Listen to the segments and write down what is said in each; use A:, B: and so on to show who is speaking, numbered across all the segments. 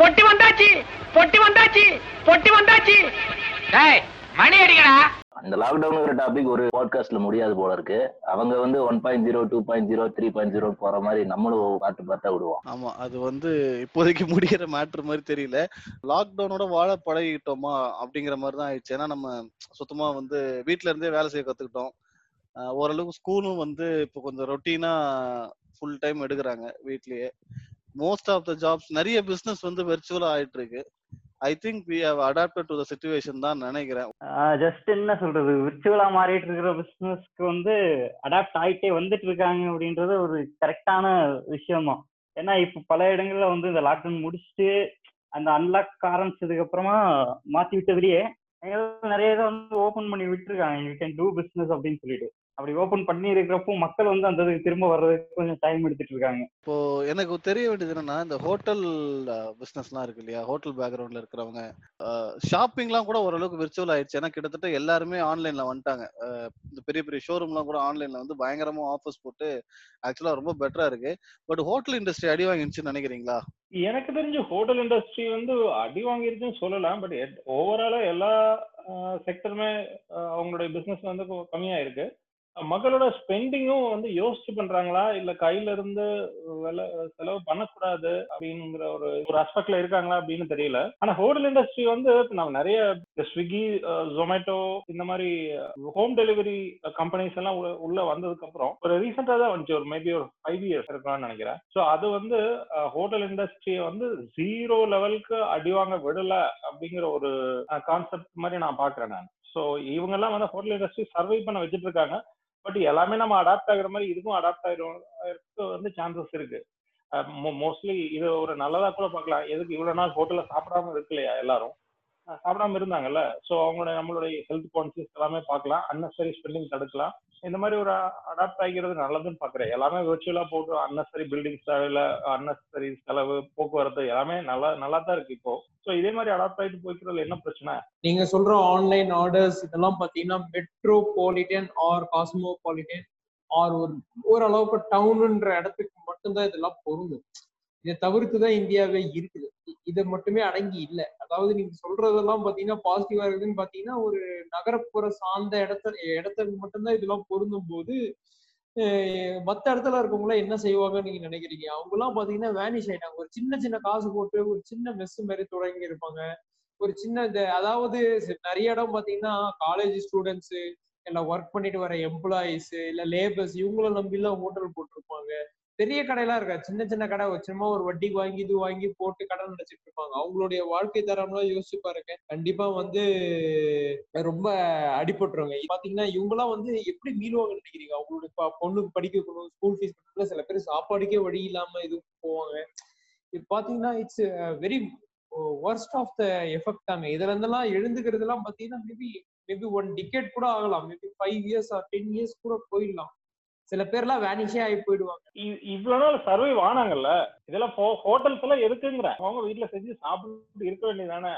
A: பொட்டி வந்தாச்சு பொட்டி வந்தாச்சு பொட்டி வந்தாச்சு. டேய் மணி அடிக்கடா.
B: அந்த லாக்டவுனுங்கிற டாபிக் ஒரு பாட்காஸ்ட்ல முடியாது போல இருக்கு. அவங்க வந்து one point zero two point zero three point zero போற மாதிரி நம்மளும் பார்த்து பார்த்தா விடுவோம்.
C: ஆமா அது வந்து இப்போதைக்கு முடிகிற மேட்ரு மாதிரி தெரியல. லாக்டவுனோட வாழ பழகிட்டோமா அப்படிங்கிற மாதிரி தான் ஆயிடுச்சு. ஏன்னா நம்ம சுத்தமா வந்து வீட்ல இருந்தே வேலை செய்ய கத்துக்கிட்டோம். ஓரளவுக்கு ஸ்கூலும் வந்து இப்போ கொஞ்சம் ரொட்டீனா ஃபுல் டைம் எடுக்கிறாங்க வீட்லயே. மோஸ்ட் ஆஃப் த ஜாப்ஸ் நிறைய பிசினஸ் வந்து வெர்ச்சுவலா ஆயிட்டு இருக்கு I think we have adapted to the situation தான் நினைக்கிறேன்.
D: ஜஸ்ட் என்ன சொல்றது? விர்ச்சுவலா மாறிட்டு இருக்கிற பிசினஸ்க்கு வந்து அடாப்ட் ஆயிட்டே வந்துட்டு இருக்காங்க அப்படின்றது ஒரு கரெக்டான விஷயம் தான் ஏன்னா இப்போ பல இடங்கள்ல வந்து இந்த லாக்டவுன் முடிச்சுட்டு அந்த அன்லாக் ஆரம்பிச்சதுக்கு அப்புறமா மாத்தி விட்டதுலயே நிறைய இதை வந்து ஓபன் பண்ணி விட்டுருக்காங்க. யூ கேன் டூ பிசினஸ் அப்படின்னு சொல்லிட்டு. அப்படி ஓபன் பண்ணி இருக்கிறப்போ மக்கள் வந்து அந்த திரும்ப வர்றதுக்கு கொஞ்சம் டைம் எடுத்துட்டு இருக்காங்க.
C: இப்போ எனக்கு தெரிய வேண்டியது என்னன்னா இந்த ஹோட்டல் பிசினஸ்லாம் இருக்கு இல்லையா? ஹோட்டல் பேக்ரவுண்ட்ல இருக்கிறவங்க. ஷாப்பிங்லாம் கூட ஓரளவுக்கு விர்ச்சுவல் ஆயிடுச்சு. ஏன்னா கிட்டத்தட்ட எல்லாருமே ஆன்லைன்ல வந்துட்டாங்க. இந்த பெரிய பெரிய ஷோரூம்லாம் கூட ஆன்லைன்ல வந்து பயங்கரமா ஆஃபர்ஸ் போட்டு ஆக்சுவலா ரொம்ப பெட்டரா இருக்கு. பட் ஹோட்டல் இண்டஸ்ட்ரி அடி வாங்கிடுச்சுன்னு நினைக்கிறீங்களா?
E: எனக்கு தெரிஞ்சு ஹோட்டல் இண்டஸ்ட்ரி வந்து அடி வாங்கிருச்சுன்னு சொல்லலாம். பட் ஓவராலா எல்லா செக்டருமே அவங்களுடைய பிசினஸ் வந்து கம்மியா இருக்கு மக்களோட ஸ்பெண்டிங்கும் வந்து யோசிச்சு பண்றாங்களா? இல்ல கையில இருந்து வெல செலவு பண்ணக்கூடாது அப்படிங்கிற ஒரு ஒரு அஸ்பெக்ட்ல இருக்காங்களா அப்படின்னு தெரியல. ஆனா ஹோட்டல் இண்டஸ்ட்ரி வந்து நம்ம நிறைய இந்த ஸ்விக்கி ஜொமேட்டோ இந்த மாதிரி ஹோம் டெலிவரி கம்பெனிஸ் எல்லாம் உள்ள- வந்ததுக்கு அப்புறம் ஒரு ரீசெண்டா தான் வந்துச்சு. ஒரு மேபி ஒரு ஃபைவ் இயர்ஸ் இருக்கலாம்னு நினைக்கிறேன். ஸோ அது வந்து ஹோட்டல் இண்டஸ்ட்ரியை வந்து ஜீரோ லெவலுக்கு அடிவாங்க விடல அப்படிங்கிற ஒரு கான்செப்ட் மாதிரி நான் பாக்குறேன் நான். ஸோ இவங்கெல்லாம் வந்து ஹோட்டல் இண்டஸ்ட்ரி சர்வை பண்ண வச்சுட்டு இருக்காங்க. பட் எல்லாமே நம்ம அடாப்ட் ஆகுற மாதிரி இதுக்கும் அடாப்ட் ஆகிடும் வந்து சான்சஸ் இருக்கு. மோஸ்ட்லி இது ஒரு நல்லதா கூட பார்க்கலாம். எதுக்கு இவ்வளவு நாள் ஹோட்டல்ல சாப்பிடாம இருக்கலையா எல்லாரும்? சாப்பிடாம இருந்தாங்கல்ல ஸோ அவங்களோட நம்மளுடைய ஹெல்த் கான்சியஸ் எல்லாமே பார்க்கலாம். அன்னசரி ஸ்பெண்டிங் தடுக்கலாம். இந்த மாதிரி ஒரு அடாப்ட் ஆகிறது நல்லதுன்னு பாக்குறேன் எல்லாமே விர்ச்சுவலா போட்டு அன்னசரி பில்டிங் தேவையில்ல அன்னெசரி செலவு போக்குவரத்து எல்லாமே நல்லா நல்லா தான் இருக்கு இப்போ. ஸோ இதே மாதிரி அடாப்ட் ஆகிட்டு போய்க்கிறதுல என்ன பிரச்சனை?
F: நீங்க சொல்ற ஆன்லைன் ஆர்டர்ஸ் இதெல்லாம் பாத்தீங்கன்னா மெட்ரோபாலிட்டன் ஆர் காஸ்மோபாலிட்டன் ஆர் ஒரு ஓரளவுக்கு டவுனுன்ற இடத்துக்கு மட்டும்தான் இதெல்லாம் பொருந்தும். இதை தவிர்த்து தான் இந்தியாவே இருக்குது. இதை மட்டுமே அடங்கி இல்லை. அதாவது நீங்க சொல்றதெல்லாம் பாத்தீங்கன்னா பாசிட்டிவா இருக்குதுன்னு பாத்தீங்கன்னா ஒரு நகரப்புற சார்ந்த இடத்த இடத்துக்கு மட்டும்தான் இதெல்லாம் பொருந்தும் போது மத்த இடத்துல இருக்கவங்களாம் என்ன செய்வாங்கன்னு நீங்க நினைக்கிறீங்க? அவங்க எல்லாம் பாத்தீங்கன்னா வேனிஷ் ஆயிட்டாங்க. ஒரு சின்ன சின்ன காசு போட்டு ஒரு சின்ன மெஸ் மாதிரி தொடங்கி இருப்பாங்க. ஒரு சின்ன இந்த அதாவது நிறைய இடம் பாத்தீங்கன்னா காலேஜ் ஸ்டூடெண்ட்ஸ் இல்ல ஒர்க் பண்ணிட்டு வர எம்ப்ளாயிஸ் இல்ல லேபர்ஸ் இவங்கள நம்பி எல்லாம் ஹோட்டல் போட்டிருப்பாங்க. பெரிய கடையெல்லாம் இருக்கா சின்ன சின்ன கடை. சும்மா ஒரு வட்டிக்கு வாங்கி இது வாங்கி போட்டு கடன் நடச்சிட்டு இருப்பாங்க. அவங்களுடைய வாழ்க்கை தரம்லாம் யோசிச்சு பாருங்க. கண்டிப்பா வந்து ரொம்ப அடிபட்டுருவாங்க. இது பாத்தீங்கன்னா இவங்கெல்லாம் வந்து எப்படி மீளுவாங்கன்னு நினைக்கிறீங்க? அவங்களுடைய பொண்ணுக்கு படிக்க வைக்கணும் ஸ்கூல் ஃபீஸ் கட்டணும் சில பேர் சாப்பாடுக்கே வழி இல்லாம இது போவாங்க. இது பாத்தீங்கன்னா it's very worst of the effect தாங்க. இதுல இருந்தெல்லாம் எழுந்துக்கிறது எல்லாம் பாத்தீங்கன்னா மேபி மேபி ஒன் டிக்கெட் கூட ஆகலாம். Maybe five years or ten years கூட போயிடலாம். சில பேர்லாம் வேனிஷே ஆகி போயிடுவாங்க.
E: இ- இவ்வளவு நாள் சர்வை வானாங்கல்ல? இதெல்லாம் ஹோட்டல்ஸ் எல்லாம் எதுக்குங்கிற? அவங்க வீட்டுல செஞ்சு சாப்பிட்டு இருக்க வேண்டியதானே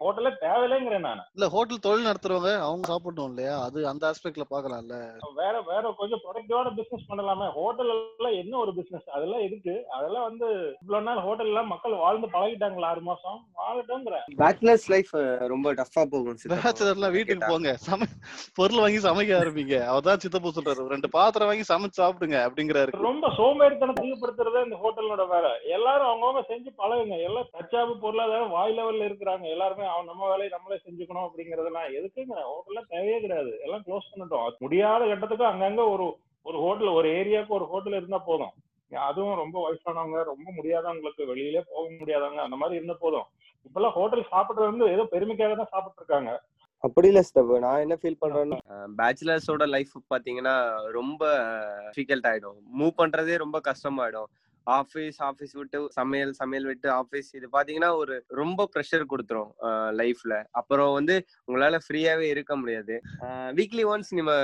E: ஹோட்டலே தேவையில்லைங்கிறேன் நான்.
C: இல்ல ஹோட்டல் தொழில் நடத்துறவங்க அவங்க சாப்பிடணும் இல்லையா? அது அந்த ஆஸ்பெக்ட்ல பாக்கலாம்ல
E: வேற வேற கொஞ்சம் ப்ரொடக்டிவான பிசினஸ் பண்ணலாமே. ஹோட்டல் எல்லாம் என்ன ஒரு பிசினஸ் அதெல்லாம் இருக்கு அதெல்லாம் வந்து இவ்வளவு நாள் ஹோட்டல் எல்லாம் மக்கள் வாழ்ந்து பழகிட்டாங்களா? ஆறு மாசம்? வாழட்டும்ங்கிற
G: பேச்சுலர்ஸ் லைஃப் ரொம்ப டஃப்பா போகும்.
C: பேச்சுலர்லாம் வீட்டுக்கு. போங்க. சமை பொருள் வாங்கி சமைக்க ஆரம்பிங்க. அவதான் சித்தப்பா சொல்றாரு. ரெண்டு பாத்திரம் வாங்கி சமைச்சு சாப்பிடுங்க அப்படிங்கிறாரு.
E: ரொம்ப சோம்பேறித்தனம் தீவிரப்படுத்துறதே இந்த ஹோட்டலோட வேலை. எல்லாரும் அவங்கவுங்க செஞ்சு பழகுங்க. எல்லாம் தற்சாப்பு பொருளாதாரம் வாய் லெவல்ல இருக்கிறாங்க. எல்லாருமே அவன் நம்ம வேலையை நம்மளே செஞ்சுக்கணும் அப்படிங்கறதெல்லாம் எதுக்குங்க? ஹோட்டல்ல தேவையே கிடையாது. எல்லாம் க்ளோஸ் பண்ணிட்டோம். முடியாத கட்டத்துக்கு அங்கங்க ஒரு ஒரு ஹோட்டல் ஒரு ஏரியாவுக்கு ஒரு ஹோட்டல் இருந்தா போதும். அதுவும் ரொம்ப வயசானவங்க ரொம்ப முடியாதவங்களுக்கு வெளியிலே போக முடியாதவங்க அந்த மாதிரி இருந்தா போதும். இப்பெல்லாம் ஹோட்டல் சாப்பிடுறது வந்து ஏதோ பெருமைக்காக தான் சாப்பிட்டு இருக்காங்க
G: அப்படி இல்ல சித்தப்பா நான் என்ன ஃபீல் பண்றேன்னா பேச்சுலர்ஸோட லைஃப் பாத்தீங்கன்னா ரொம்ப டிஃபிகல்ட் ஆயிடும். மூவ் பண்றதே ரொம்ப கஷ்டமாயிடும். ஆஃபீஸ் ஆஃபீஸ் விட்டு சமையல் சமையல் விட்டு ஆஃபீஸ் இது பாத்தீங்கன்னா ஒரு ரொம்ப ப்ரெஷர் கொடுத்துரும் லைஃப்ல அப்புறம் வந்து உங்களால ஃப்ரீயாவே இருக்க முடியாது. வீக்லி ஒன்ஸ் நம்ம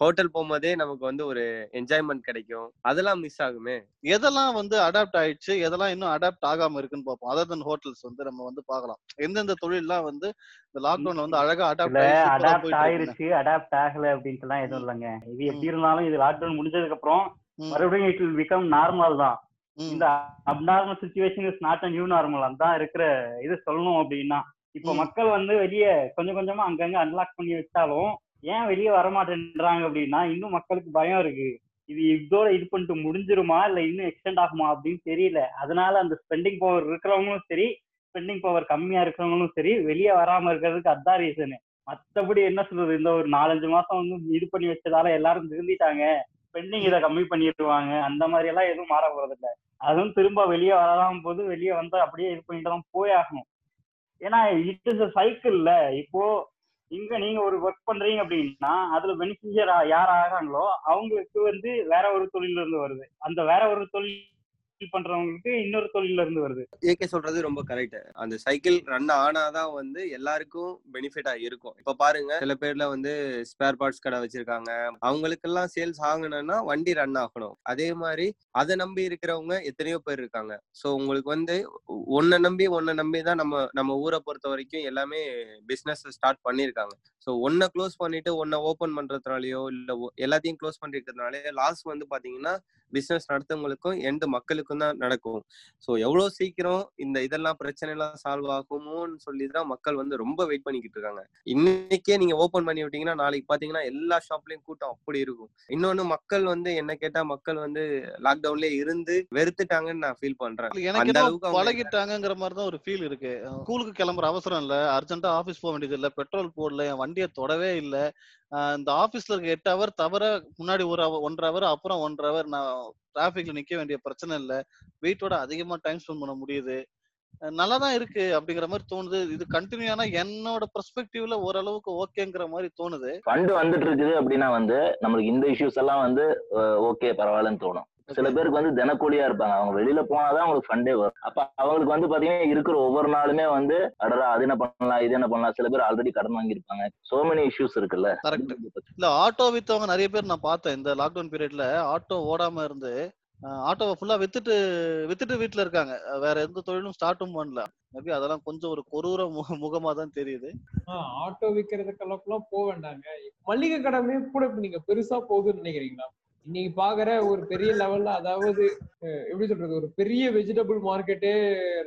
G: ஹோட்டல் போகும்போதே நமக்கு வந்து ஒரு என்ஜாய்மெண்ட் கிடைக்கும். அதெல்லாம் மிஸ் ஆகுமே?
C: எதெல்லாம் வந்து அடாப்ட் ஆயிடுச்சு எதெல்லாம் இன்னும் அடாப்ட் ஆகாம இருக்குன்னு பார்ப்போம். அதர் தன் ஹோட்டல்ஸ் வந்து நம்ம வந்து பார்க்கலாம். எந்தெந்த தொழில்லாம் வந்து இந்த லாக்டவுன்ல வந்து அழகா அடாப்ட்
D: அடாப்ட். ஆயிருச்சு அடாப்ட் ஆகல அப்படின்ட்டு எல்லாம் எதுவும் இல்லைங்க. இது எப்படி இருந்தாலும் இது லாக்டவுன் முடிஞ்சதுக்கு அப்புறம். மறுபடியும் இட் வில் பிகம் நார்மல் தான். இந்த abnormal situation is not a new normal அதான் இருக்கிற இது சொல்லணும் அப்படின்னா. இப்போ. மக்கள் வந்து வெளியே கொஞ்சம் கொஞ்சமா அங்கங்க அன்லாக் பண்ணி வச்சாலும் ஏன் வெளியே வரமாட்டேன்றாங்க அப்படின்னா இன்னும் மக்களுக்கு பயம் இருக்கு. இது இதோட இது பண்ணிட்டு முடிஞ்சிருமா இல்ல இன்னும் எக்ஸ்டெண்ட் ஆகுமா அப்படின்னு தெரியல. அதனால அந்த ஸ்பெண்டிங் பவர் இருக்கிறவங்களும் சரி ஸ்பெண்டிங் பவர் கம்மியா இருக்கிறவங்களும் சரி வெளியே வராம இருக்கிறதுக்கு அதான் ரீசனு மத்தபடி என்ன சொல்றது இந்த ஒரு நாலஞ்சு மாசம் வந்து இது பண்ணி வச்சதால எல்லாரும் திருந்திட்டாங்க பெண்டிங் இதை கம்மி பண்ணிடுவாங்க. அந்த மாதிரி எல்லாம் எதுவும் மாற போறது இல்லை அதுவும் திரும்ப வெளியே வரலாம் போது வெளியே வந்து அப்படியே இது பண்ணிட்டு தான் போய் ஆகணும். ஏன்னா இட் இஸ் சைக்கிள்ல இப்போ இங்க நீங்க ஒரு ஒர்க் பண்றீங்க அப்படின்னா அதுல பெனிஃபிஷியர் யார் ஆகிறாங்களோ அவங்களுக்கு வந்து வேற ஒரு தொழில இருந்து வருது. அந்த வேற ஒரு தொழில் பண்றவங்களுக்கு இன்னொரு தொழில இருந்து வருது.
G: ஏகே சொல்றது ரொம்ப கரெக்ட் அந்த சைக்கிள் ரன் ஆனாதான் வந்து எல்லாருக்கும் பெனிஃபிட்டா இருக்கும். இப்ப பாருங்க சில பேர்ல வந்து ஸ்பேர் பார்ட்ஸ் கடை வச்சிருக்காங்க. அவங்களுக்கெல்லாம் சேல்ஸ் ஆகணும்னா வண்டி ரன் ஆகணும். அதே மாதிரி அதை நம்பி இருக்கிறவங்க எத்தனையோ பேர் இருக்காங்க. சோ உங்களுக்கு வந்து ஒன்ன நம்பி ஒன்ன நம்பி தான் நம்ம நம்ம ஊரை பொறுத்த வரைக்கும் எல்லாமே பிசினஸ் ஸ்டார்ட் பண்ணிருக்காங்க சோ ஒன்ன க்ளோஸ் பண்ணிட்டு ஒன்ன ஓபன் பண்றதுனாலயோ இல்ல எல்லாத்தையும் க்ளோஸ் பண்ணிருக்கிறதுனாலே லாஸ் வந்து பாத்தீங்கன்னா பிசினஸ் நடத்தவங்களுக்கும் எண்டு மக்களுக்கும் தான் நடக்கும். ஸோ எவ்வளோ சீக்கிரம் இந்த இதெல்லாம் பிரச்சனை எல்லாம் சால்வ் ஆகுமோன்னு சொல்லி தான் மக்கள் வந்து ரொம்ப வெயிட் பண்ணிக்கிட்டு இருக்காங்க. இன்னைக்கே நீங்க ஓபன் பண்ணி விட்டீங்கன்னா நாளைக்கு பாத்தீங்கன்னா எல்லா ஷாப்லயும் கூட்டம் அப்படி இருக்கும். இன்னொன்னு மக்கள் வந்து என்ன கேட்டா மக்கள் வந்து லாக்டவுன்லயே இருந்து வெறுத்துட்டாங்கன்னு நான் ஃபீல் பண்றேன். அந்த அளவுக்கு அவங்க
C: பழகிட்டாங்கங்கிற மாதிரி தான் ஒரு ஃபீல் இருக்கு. ஸ்கூலுக்கு கிளம்புற அவசரம் இல்ல. அர்ஜென்ட்டா ஆபீஸ் போக வேண்டியது இல்ல பெட்ரோல் போடல என் வண்டியை தொடவே இல்ல. ஆஹ் இந்த ஆபீஸ்ல இருக்க எட்டு ஹவர் தவிர முன்னாடி ஒரு ஒன்றரை ஹவர் அப்புறம் ஒன்றரை ஹவர் நான் டிராஃபிக்ல நிக்க வேண்டிய பிரச்சனை இல்ல. வீட்டோட அதிகமா டைம் ஸ்பெண்ட் பண்ண முடியுது. நல்லா தான் இருக்கு அப்படிங்கிற மாதிரி தோணுது. இது கண்டினியூ ஆனா என்னோட பெர்ஸ்பெக்டிவ்ல ஓரளவுக்கு ஓகேங்கிற மாதிரி தோணுது.
B: ஃபண்ட் வந்துட்டு இருக்குது அப்படின்னா வந்து நம்மளுக்கு இந்த இஷ்யூஸ் எல்லாம் வந்து ஓகே பரவாயில்லன்னு தோணும். சில பேருக்கு வந்து தினக்கூலியா இருப்பாங்க. அவங்க வெளியில போனாதான் அவங்களுக்கு ஃபண்டே வரும். அப்ப அவங்களுக்கு வந்து பாத்தீங்கன்னா இருக்கிற ஒவ்வொரு நாளுமே வந்து அடடா அது என்ன பண்ணலாம் இது என்ன பண்ணலாம் சில பேர் ஆல்ரெடி கடன் வாங்கியிருப்பாங்க. சோ மெனி இஷ்யூஸ் இருக்குல்ல.
C: கரெக்ட் இல்ல ஆட்டோ வித்தவங்க நிறைய பேர் நான் பார்த்தேன். இந்த லாக்டவுன் பீரியட்ல ஆட்டோ ஓடாம இருந்து ஆட்டோவை ஃபுல்லா வித்துட்டு வித்துட்டு வீட்ல இருக்காங்க. வேற எந்த தொழிலும் ஸ்டார்ட்டும் பண்ணல. மேபி அதெல்லாம் கொஞ்சம் ஒரு கொடூர மு- முகமா தான் தெரியுது.
F: ஆட்டோ விற்கிறதுக்கெல்லாம் போக வேண்டாங்க. மளிகை கடமே கூட இப்ப நீங்க பெருசா போகுதுன்னு நினைக்கிறீங்களா? இன்னைக்கு பாக்குற ஒரு பெரிய லெவல்ல அதாவது எப்படி சொல்றது ஒரு பெரிய வெஜிடபிள் மார்க்கெட்டே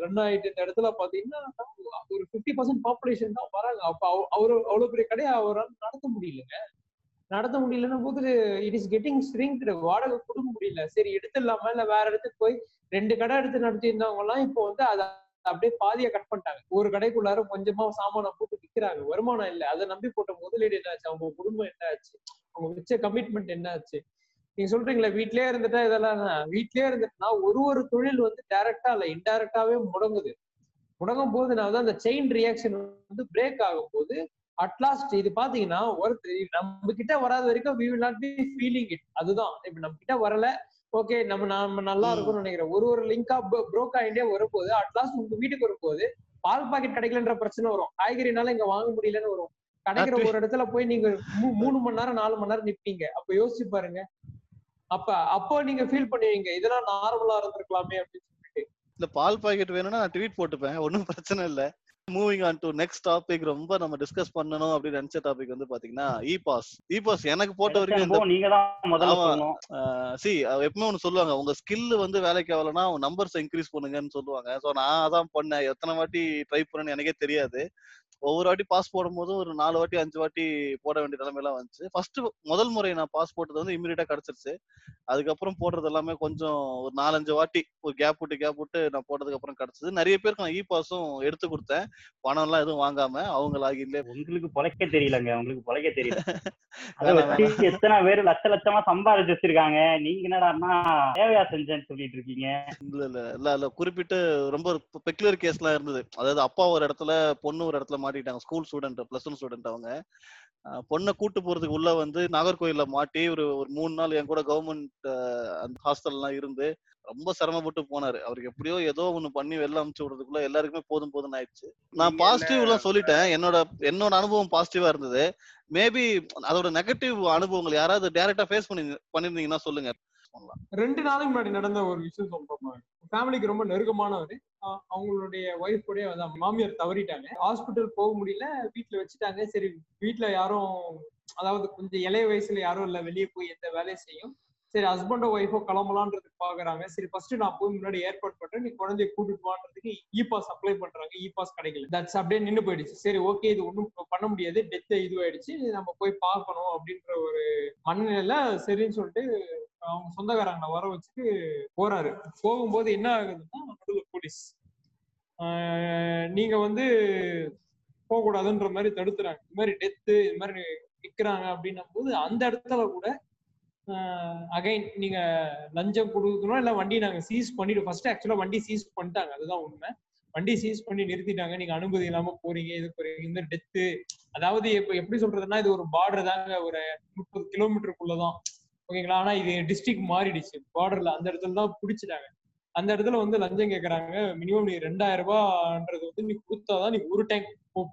F: ரன் ஆயிட்டு இந்த இடத்துல பாத்தீங்கன்னா ஒரு பிப்டி பர்சன்ட் பாப்புலேஷன் தான் வராங்க. அப்ப அவரு அவ்வளவு பெரிய கடையை அவரால் நடத்த முடியலங்க. நடத்த முடியலன்னு போது இட் இஸ் கெட்டிங் ஸ்ட்ரிங்க்டு வாடகை கொடுக்க முடியல. சரி எடுத்துடலாமா? இல்ல வேற இடத்துக்கு போய் ரெண்டு கடை எடுத்து நடத்திருந்தவங்க எல்லாம் இப்போ வந்து அதை அப்படியே பாதியை கட் பண்ணிட்டாங்க. ஒரு கடைக்குள்ளார கொஞ்சமா சாமானை போட்டு விற்கிறாங்க வருமானம் இல்ல. அதை நம்பி போட்ட முதலீடு என்ன ஆச்சு அவங்க குடும்பம் என்ன ஆச்சு அவங்க வச்ச கமிட்மெண்ட் என்ன ஆச்சு நீங்க சொல்றீங்களா வீட்லயே இருந்துட்டா இதெல்லாம் வீட்லயே இருந்துட்டுனா ஒரு ஒரு தொழில் வந்து டைரக்டா இல்ல இன்டைரக்டாவே முடங்குது. முடங்கும் போது நான் வந்து அந்த செயின் ரியாக்ஷன் வந்து பிரேக் ஆகும் போது அட்லாஸ்ட் இது பாத்தீங்கன்னா ஒருத்தர் நம்ம கிட்ட வராத வரைக்கும் we will not be feeling it அதுதான். இப்ப நம்ம கிட்ட வரல ஓகே நம்ம நம்ம நல்லா இருக்கும்னு நினைக்கிறேன். ஒரு ஒரு லிங்கா ப்ரோக் ஆகிட்டே வரும்போது அட்லாஸ்ட் உங்க வீட்டுக்கு வரும்போது பால் பாக்கெட் கிடைக்கலன்ற பிரச்சனை வரும். காய்கறினால இங்க வாங்க முடியலன்னு வரும். கிடைக்கிற ஒரு இடத்துல போய் நீங்க மூணு மணி நேரம் நாலு மணி நேரம் நிப்பீங்க. அப்ப யோசிச்சு பாருங்க. அப்ப அப்போ நீங்க ஃபீல் பண்ணுவீங்க இதெல்லாம் நார்மலா இருந்திருக்கலாமே அப்படின்னு சொல்லிட்டு.
C: இல்ல பால் பாக்கெட் வேணும்னா நான் ட்வீட் போட்டுப்பேன் ஒன்றும் பிரச்சனை இல்ல. Moving on to next topic ரொம்ப நம்ம டிஸ்கஸ் பண்ணணும் அப்படின்னு நினைச்ச டாபிக் வந்து பாத்தீங்கன்னா இ பாஸ் இ பாஸ் எனக்கு போட்ட வரைக்கும் இந்த
D: நீங்க தான் முதல்ல
C: ஆமா.
D: சொல்லணும்.
C: சி எப்பவுமே ஒண்ணு சொல்லுவாங்க உங்க ஸ்கில் வந்து வேலைக்கு ஆகலைன்னா உங்க நம்பர்ஸ் இன்க்ரீஸ் பண்ணுங்கன்னு சொல்லுவாங்க. சோ நான் அதான் பண்ணேன். எத்தனை வாட்டி ட்ரை பண்ணேன்னு எனக்கே தெரியாது. ஒவ்வொரு வாட்டி பாஸ் போடும்போது ஒரு நாலு வாட்டி அஞ்சு வாட்டி போட வேண்டிய நிலைமையெல்லாம் வந்துச்சு. ஃபர்ஸ்ட் முதல் முறை நான் பாஸ் போட்டது வந்து இமீடியட்டா கிடைச்சிருச்சு. அதுக்கப்புறம் போடுறது எல்லாமே கொஞ்சம் ஒரு நாலஞ்சு வாட்டி ஒரு கேப் விட்டு கேப் விட்டு நான் போட்டதுக்கு அப்புறம் கிடைச்சது. நிறைய பேருக்கு நான் இ பாஸும் எடுத்து கொடுத்தேன். பணம் எல்லாம் எதுவும் வாங்காம அவங்க லாகின்ல
D: உங்களுக்கு பொழைக்க தெரியலங்க. உங்களுக்கு பொழைக்க தெரியல. எத்தனை பேர் லட்ச லட்சமா சம்பாதிச்சு வச்சிருக்காங்க. நீங்க என்னடான்னா தேவையா செஞ்சேன்னு சொல்லிட்டு இருக்கீங்க.
C: இல்ல இல்ல இல்ல இல்ல. குறிப்பிட்டு ரொம்ப பெக்குலர் கேஸ்லாம் இருந்தது. அதாவது அப்பா ஒரு இடத்துல பொண்ணு ஒரு இடத்துல மாட்டிட்டாங்க school student plus one student அவங்க. பொண்ணை கூட்டு போறதுக்கு உள்ள வந்து நாகர்கோயில்ல மாட்டி ஒரு ஒரு மூணு நாள் என் கூட கவர்மெண்ட் அந்த ஹாஸ்டல்லாம் இருந்து ரொம்ப சிரமப்பட்டு போனாரு. அவருக்கு எப்படியோ ஏதோ ஒண்ணு பண்ணி வெளில அமுச்சு விடுறதுக்குள்ள எல்லாருக்குமே போதும் போதும்னு ஆயிடுச்சு. நான் பாசிட்டிவ் எல்லாம் சொல்லிட்டேன். என்னோட என்னோட அனுபவம் பாசிட்டிவா இருந்தது. மேபி அதோட நெகட்டிவ் அனுபவங்கள் யாராவது டைரக்டா ஃபேஸ் பண்ணி பண்ணிருந்தீங்கன்னா சொல்லுங்க.
F: ரெண்டு நாளைக்கு முன்னாடி நடந்த ஒரு விஷயம் சொல்றோம் ஃபேமிலிக்கு ரொம்ப நெருக்கமானவர். அவங்களுடைய ஒய்ஃப் கூட வந்து மாமியார் தவறிட்டாங்க. ஹாஸ்பிட்டல் போக முடியல. வீட்டுல வச்சுட்டாங்க. சரி வீட்டுல யாரும் அதாவது கொஞ்சம் இளைய வயசுல யாரும் இல்ல வெளியே போய் எந்த வேலையும் செய்யும். சரி ஹஸ்பண்டோ ஒய்ஃபோ கிளம்பலான்றது பாக்குறாங்க. சரி ஃபர்ஸ்ட் நான் போய் முன்னாடி ஏற்பாடு பண்றேன். நீ குழந்தைய கூட்டிட்டு வான்றதுக்கு இ பாஸ் அப்ளை பண்றாங்க. E இ பாஸ் கிடைக்கல. தட்ஸ் அப்படியே நின்னு போயிடுச்சு. சரி ஓகே இது ஒன்றும் பண்ண முடியாது. டெத் இதுவாயிடுச்சு. நம்ம போய் பார்க்கணும் அப்படின்ற ஒரு மனநிலையில சரின்னு சொல்லிட்டு அவங்க சொந்தக்காரங்களை வர வச்சுட்டு போறாரு. போகும்போது என்ன ஆகுதுன்னா நடுவில் போலீஸ். நீங்க வந்து போகக்கூடாதுன்ற மாதிரி தடுத்துறாங்க. இந்த மாதிரி டெத்து இது மாதிரி நிக்கிறாங்க அப்படின்னும் போது அந்த இடத்துல கூட அகைன் நீங்க லஞ்சம் கொடுக்கணும் இல்ல வண்டி நாங்க சீஸ் பண்ணிட்டு ஃபர்ஸ்ட் ஆக்சுவலா வண்டி சீஸ் பண்ணிட்டாங்க. அதுதான் உண்மை. வண்டி சீஸ் பண்ணி நிறுத்திட்டாங்க. நீங்க அனுமதி இல்லாம போறீங்க இது போறீங்க இந்த டெத்து அதாவது இப்ப எப்படி சொல்றதுன்னா இது ஒரு பார்டர் தாங்க. ஒரு முப்பது கிலோமீட்டருக்குள்ளதான் ஓகேங்களா? ஆனா இது டிஸ்ட்ரிக்ட் மாறிடுச்சு. பார்டர்ல அந்த இடத்துல தான் பிடிச்சிட்டாங்க. அந்த இடத்துல வந்து லஞ்சம் கேக்குறாங்க. மினிமம் நீ ரெண்டாயிரம் ரூபான்றது வந்து நீ கொடுத்தாதான் நீ ஒரு டைம்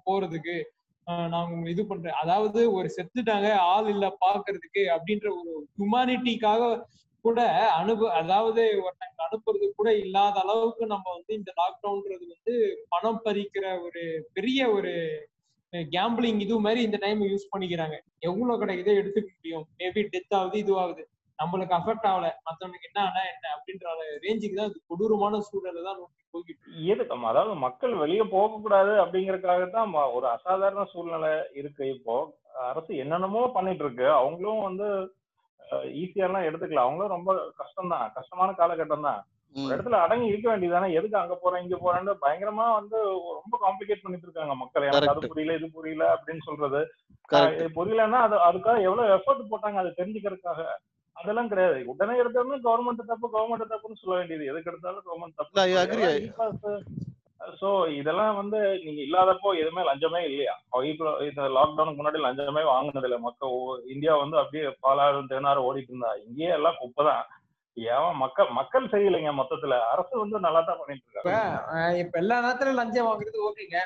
F: போறதுக்கு நான் உங்களை இது பண்றேன். அதாவது ஒரு செத்துட்டாங்க ஆள் இல்ல பாக்குறதுக்கு அப்படின்ற ஒரு ஹியூமானிட்டிக்காக கூட அனுப அதாவது ஒருத்தங்க அனுப்புறது கூட இல்லாத அளவுக்கு நம்ம வந்து இந்த லாக்டவுன்றது வந்து பணம் பறிக்கிற ஒரு பெரிய ஒரு கேம்பிளிங் இது மாதிரி இந்த டைம் யூஸ் பண்ணிக்கிறாங்க. எவ்வளவு கிடைக்குதோ எடுத்துக்க முடியும். மேபி டெத் ஆகுது இதுவாகுது. நம்மளுக்கு அஃபெக்ட் ஆகல. மத்தவனுக்கு என்ன ஆனா என்ன அப்படின்ற ரேஞ்சுக்கு தான் கொடூரமான சூழல தான் நோக்கி போய்கிட்டு
E: எதுக்கு அதாவது மக்கள் வெளியே போகக்கூடாது அப்படிங்கறதுக்காக தான் ம- ஒரு அசாதாரண சூழ்நிலை இருக்கு இப்போ. அரசு என்னென்னமோ பண்ணிட்டு இருக்கு. அவங்களும் வந்து ஈஸியாலாம் எடுத்துக்கல. அவங்களும் ரொம்ப கஷ்டம் தான் கஷ்டமான காலகட்டம் தான் ஒரு இடத்துல அடங்கி இருக்க வேண்டியதானே எதுக்கு அங்க போறேன் இங்க போறேன்னு பயங்கரமா வந்து ரொம்ப காம்ப்ளிகேட் பண்ணிட்டு இருக்காங்க மக்கள். எனக்கு அது. புரியல இது புரியல அப்படின்னு சொல்றது. புரியலன்னா அது அதுக்காக எவ்வளவு எஃபர்ட் போட்டாங்க அதை தெரிஞ்சுக்கிறதுக்காக? அதெல்லாம் கிடையாது. உடனே எடுத்தோம்னா கவர்மெண்ட் தப்பு கவர்மெண்ட் தப்புன்னு சொல்ல வேண்டியது. எதுக்கு எடுத்தாலும் கவர்மெண்ட். தப்பு. சோ இதெல்லாம் வந்து நீங்க இல்லாதப்போ எதுவுமே லஞ்சமே இல்லையா? இந்த லாக்டவுனுக்கு முன்னாடி லஞ்சமே வாங்கினது இல்ல மக்கள் இந்தியா வந்து அப்படியே பாலாறும் தேனாரும் ஓடிட்டு இருந்தா. இங்கேயே எல்லாம் குப்பை தான் ஏன் மக்கள் மக்கள் சரியில்லைங்க மொத்தத்துல. அரசு வந்து நல்லா தான் பண்ணிட்டு இருக்காங்க
F: ஆஹ் இப்ப எல்லா நேரத்துலயும் லஞ்சம் வாங்குறது ஓகேங்க.